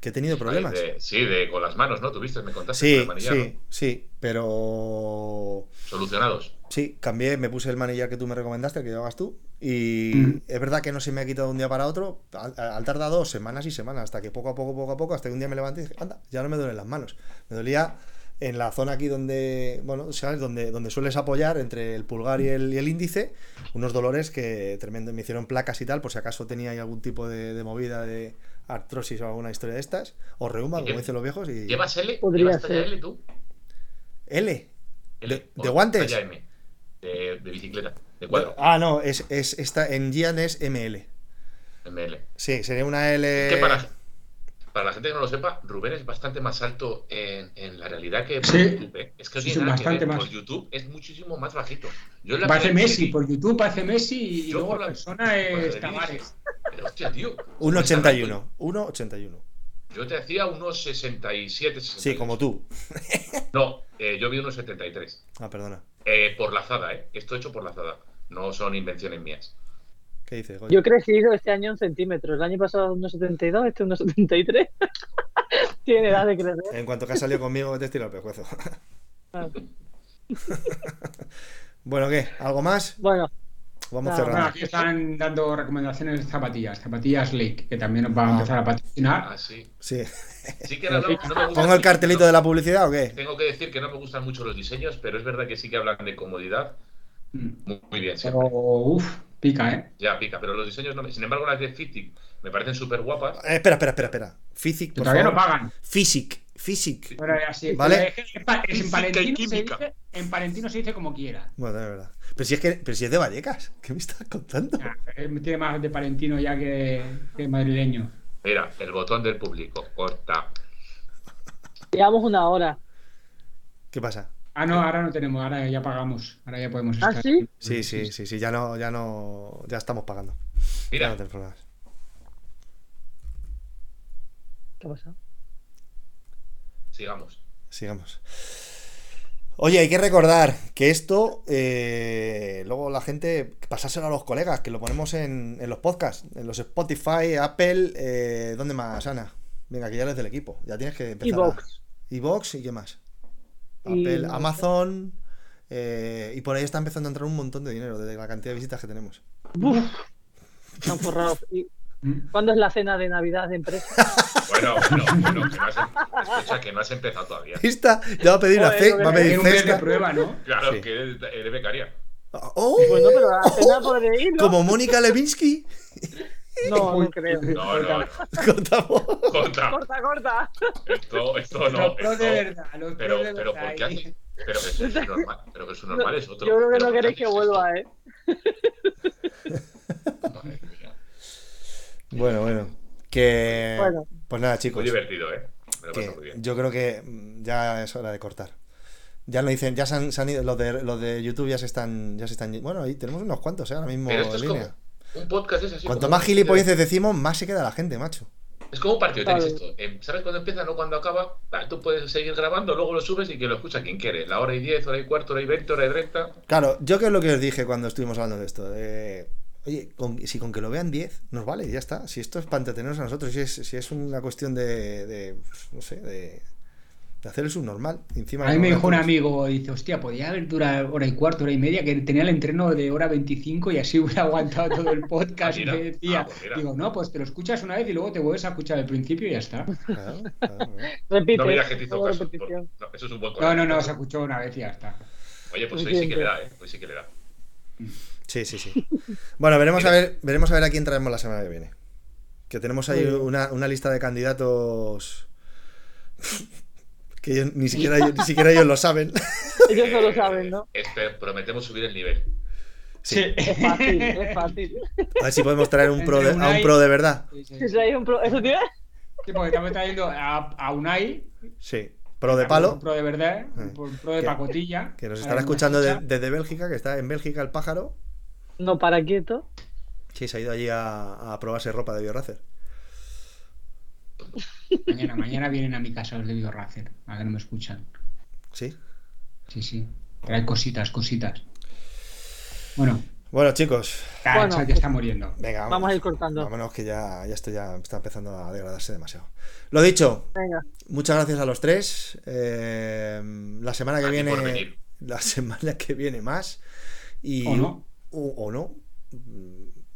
S1: Que he tenido problemas.
S3: De- sí, de, con las manos, ¿no? Tuviste, me contaste.
S1: Sí,
S3: con el manillar,
S1: sí, sí, pero
S3: ¿no? Solucionados.
S1: sí, cambié, me puse el manillar que tú me recomendaste, el que llevabas tú, y
S4: Mm.
S1: es verdad que no se me ha quitado de un día para otro, al, al tardar dos semanas y semanas, hasta que poco a poco, poco a poco, hasta que un día me levanté y dije, anda, ya no me duelen las manos. Me dolía en la zona aquí donde, bueno, ¿sabes? Donde, donde sueles apoyar entre el pulgar y el, y el índice, unos dolores que tremendo, me hicieron placas y tal, por si acaso tenía ahí algún tipo de, de movida de artrosis o alguna historia de estas, o reuma,
S3: ¿Y
S1: como
S3: qué-
S1: dicen los viejos, y...
S3: ¿Llevas L?
S5: Podría
S3: ¿Llevas
S5: ser.
S3: L tú?
S1: L.
S3: L,
S1: ¿De- guantes?
S3: Talla M. De, de bicicleta. De cuadro.
S1: Ah, no, es, es esta, en Gian es ML.
S3: ML.
S1: Sí, sería una L.
S3: Que para, para la gente que no lo sepa, Rubén es bastante más alto en, en la realidad que por
S4: Sí.
S3: YouTube. ¿eh? Es que
S4: Sí,
S3: tiene que
S4: bastante
S3: ver.
S4: más.
S3: Por YouTube es muchísimo más bajito. Yo la
S4: Messi, por YouTube parece Messi y
S3: Yo
S4: luego
S3: por
S4: la persona es. Tavares.
S3: Pero hostia, tío.
S1: 1,81. 1,81.
S3: Yo te hacía unos 67, 68.
S1: Sí, como tú.
S3: No, eh, yo vi unos 73.
S1: Ah, perdona.
S3: Eh, por lazada, ¿eh? Esto hecho por lazada. No son invenciones mías.
S1: ¿Qué dices, Goyo?
S5: Yo he crecido este año en centímetros. El año pasado unos 72, este unos 73. Tiene edad de crecer.
S1: En cuanto que has salido conmigo, te estiro el pescuezo.
S5: Ah.
S1: bueno, ¿qué? ¿Algo más?
S5: Bueno,
S1: Vamos
S5: Ah,
S4: Bueno,
S1: cerrando.
S4: aquí están dando recomendaciones de zapatillas, zapatillas Lake, que también nos va a empezar a patrocinar.
S3: Ah, sí.
S1: Sí.
S3: Sí que no, no me gusta-
S1: ¿Pongo el cartelito de la publicidad o qué?
S3: Tengo que decir que no me gustan mucho los diseños, pero es verdad que sí que hablan de comodidad.
S4: Mm.
S3: Muy, bien,
S4: Pero,
S3: siempre.
S4: Pica, ¿eh?
S3: Ya pica, pero los diseños no me... Sin embargo, las de Fittic me parecen súper guapas.
S1: Eh, espera, espera, espera, espera. Physic, por
S4: todavía no pagan.
S1: Physic. Physic.
S4: Pero así,
S1: Vale.
S4: es que en pa- es en,
S3: Física y
S4: Palentino se dice, en Palentino se dice como quiera.
S1: Bueno, es verdad. Pero si es que, pero si es de Vallecas, ¿qué me estás contando?
S4: Ah, eh, Tiene más de Palentino ya que, que madrileño.
S3: Mira, el botón del público. Corta.
S5: llevamos una hora.
S1: ¿Qué pasa?
S4: Ah, no, ahora no tenemos, ahora ya pagamos. Ahora ya podemos
S5: ¿Ah,
S4: estar.
S5: sí?
S1: Sí, sí, sí, sí, ya no, ya no, ya estamos pagando. Ya
S3: Mira,
S1: no tenemos problemas.
S5: ¿Qué ha pasado?
S3: sigamos.
S1: Sigamos. Oye, hay que recordar que esto, eh, luego la gente, pasárselo a los colegas, que lo ponemos en, en los podcasts, en los Spotify, Apple, eh, ¿dónde más, Ana? Venga, que ya eres del equipo, ya tienes que empezar. a-
S5: Evox.
S1: Evox y qué más.
S5: Y-
S1: Apple, Amazon, eh, y por ahí está empezando a entrar un montón de dinero de la cantidad de visitas que tenemos.
S5: Uf, se han forrado. ¿Y
S4: Mm.
S5: cuándo es la cena de Navidad de empresa?
S3: Bueno, bueno, bueno, que no has, em- escucha, que no has empezado todavía.
S1: Esta ya va a pedir una fe, va a pedir
S4: un mes de prueba, ¿no?
S3: Claro,
S1: Sí.
S3: que eres, eres becaria.
S1: ¡Oh!
S5: Bueno, pero a la cena podré ir, ¿no?
S1: Como Mónica Levinsky.
S5: No, no creo.
S3: No.
S1: Contamos.
S3: Corta.
S5: Corta, corta.
S3: Esto, esto no.
S4: los pros de verdad, los
S3: Pero,
S4: pros de
S3: pero,
S4: verdad.
S3: ¿por qué
S4: ahí.
S3: haces? Pero que eso es normal. Pero que eso normal es otro.
S5: Yo creo que
S3: Pero
S5: no
S3: ¿por qué
S5: queréis que vuelva, ¿eh?
S3: esto? Madre mía.
S1: Bueno, bueno. Que.
S5: Bueno.
S1: Pues nada,
S3: Muy
S1: chicos.
S3: divertido, ¿eh? Me lo
S1: que
S3: paso muy bien.
S1: yo creo que ya es hora de cortar. Ya lo dicen, ya se han, se han ido, los de, los de YouTube ya se están, ya se están, bueno, ahí tenemos unos cuantos, ¿eh? ahora mismo
S3: Pero esto
S1: en
S3: es
S1: línea.
S3: como un podcast es así.
S1: Cuanto más gilipolleces decimos, más se queda la gente, macho.
S3: Es como un partido de tenis esto. Eh, ¿Sabes cuándo empieza, no cuando acaba? Ah, Tú puedes seguir grabando, luego lo subes y que lo escucha quien quiere. La hora y 10, hora y cuarto, hora y 20, hora y 30.
S1: Claro, yo que es lo que os dije cuando estuvimos hablando de esto. de, oye, con- si con que lo vean 10 nos vale, ya está. Si esto es para entretenernos a nosotros, si es, si es una cuestión de, de, no sé, de, de hacer el subnormal. Encima
S4: A mí me dijo un amigo, dice, hostia, podía haber durado hora y cuarto, hora y media, que tenía el entreno de hora 25 y así hubiera aguantado todo el podcast.
S3: Ah,
S4: y
S3: mira.
S4: me decía,
S3: Ah, pues mira.
S4: digo, no, pues te lo escuchas una vez y luego te vuelves a escuchar al principio y ya está.
S1: Claro, claro, claro.
S5: Repite.
S3: No que te hizo caso. no, eso es un buen
S4: No, no, no, se escuchó una vez y ya está.
S3: Oye, pues hoy sí que le da, ¿eh? Hoy sí que le da.
S1: Sí, sí, sí. Bueno, veremos a ver, veremos a ver a quién traemos la semana que viene. Que tenemos ahí una, una lista de candidatos que ellos- ni siquiera ellos, ni siquiera ellos lo saben.
S5: Ellos no lo saben, ¿no?
S3: prometemos subir el nivel.
S1: Sí.
S5: Es fácil, es fácil.
S1: A ver si podemos traer un pro de, a un pro de verdad.
S4: Sí, sí,
S5: Si un pro- ¿Eso tiene?
S4: Sí, porque estamos trayendo a, a Unai,
S1: Sí. Pro de palo.
S4: Pro de verdad,
S1: Eh,
S4: pro de
S1: que-
S4: pacotilla.
S1: Que nos estará escuchando de-
S4: escucha.
S1: desde Bélgica, que está en Bélgica el pájaro.
S5: No para quieto.
S1: Sí, se ha ido allí a, a probarse ropa de Bioracer.
S4: Mañana, mañana vienen a mi casa los de Bioracer, a que no me escuchan.
S1: Sí.
S4: Sí, sí. Trae cositas, cositas. Bueno,
S1: Bueno, chicos,
S4: cada
S5: Bueno,
S4: chat ya está muriendo.
S1: venga, vamos.
S5: Vamos a ir cortando.
S1: Vámonos que ya, ya esto ya está empezando a degradarse demasiado. Lo dicho,
S5: Venga.
S1: muchas gracias a los tres. Eh, la semana que
S3: A
S1: viene. La semana que viene más. Y,
S4: O no.
S1: O, o no.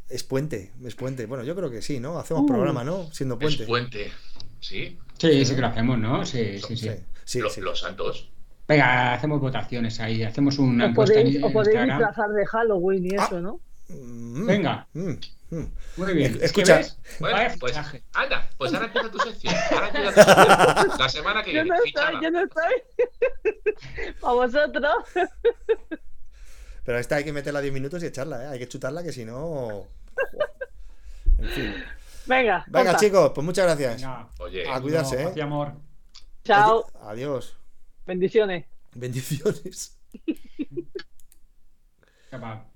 S1: Es puente, es puente. Bueno, yo creo que sí, ¿no? Hacemos
S5: Uh.
S1: programa, ¿no? Siendo
S3: Es
S1: puente.
S3: puente. Sí.
S4: Sí, sí que lo hacemos, ¿no? Sí, sí, sí.
S1: Sí, sí,
S3: Lo-
S1: sí.
S3: Los santos.
S4: Venga, hacemos votaciones ahí. Hacemos una en,
S5: podéis,
S4: en
S5: podéis
S4: Instagram.
S5: disfrazar de Halloween y
S1: Ah.
S5: eso, ¿no?
S1: Mm,
S4: Venga.
S1: mm, mm.
S4: Muy bien.
S1: Es-
S4: ¿Qué
S1: escucha.
S3: Bueno, pues anda, pues ahora empieza tu sección. Ahora empieza tu sección. La semana que
S5: Yo
S3: viene,
S5: no estoy, yo no estoy. A vosotros.
S1: Pero esta hay que meterla 10 minutos y echarla, ¿eh? Hay que chutarla que si no. En fin.
S5: Venga,
S1: Venga, chicos, pues muchas gracias.
S4: Venga,
S3: Oye,
S1: A cuidarse,
S4: no,
S1: ¿eh?
S4: amor.
S5: Chao.
S1: Adiós.
S5: Bendiciones.
S1: Bendiciones.
S4: Capaz.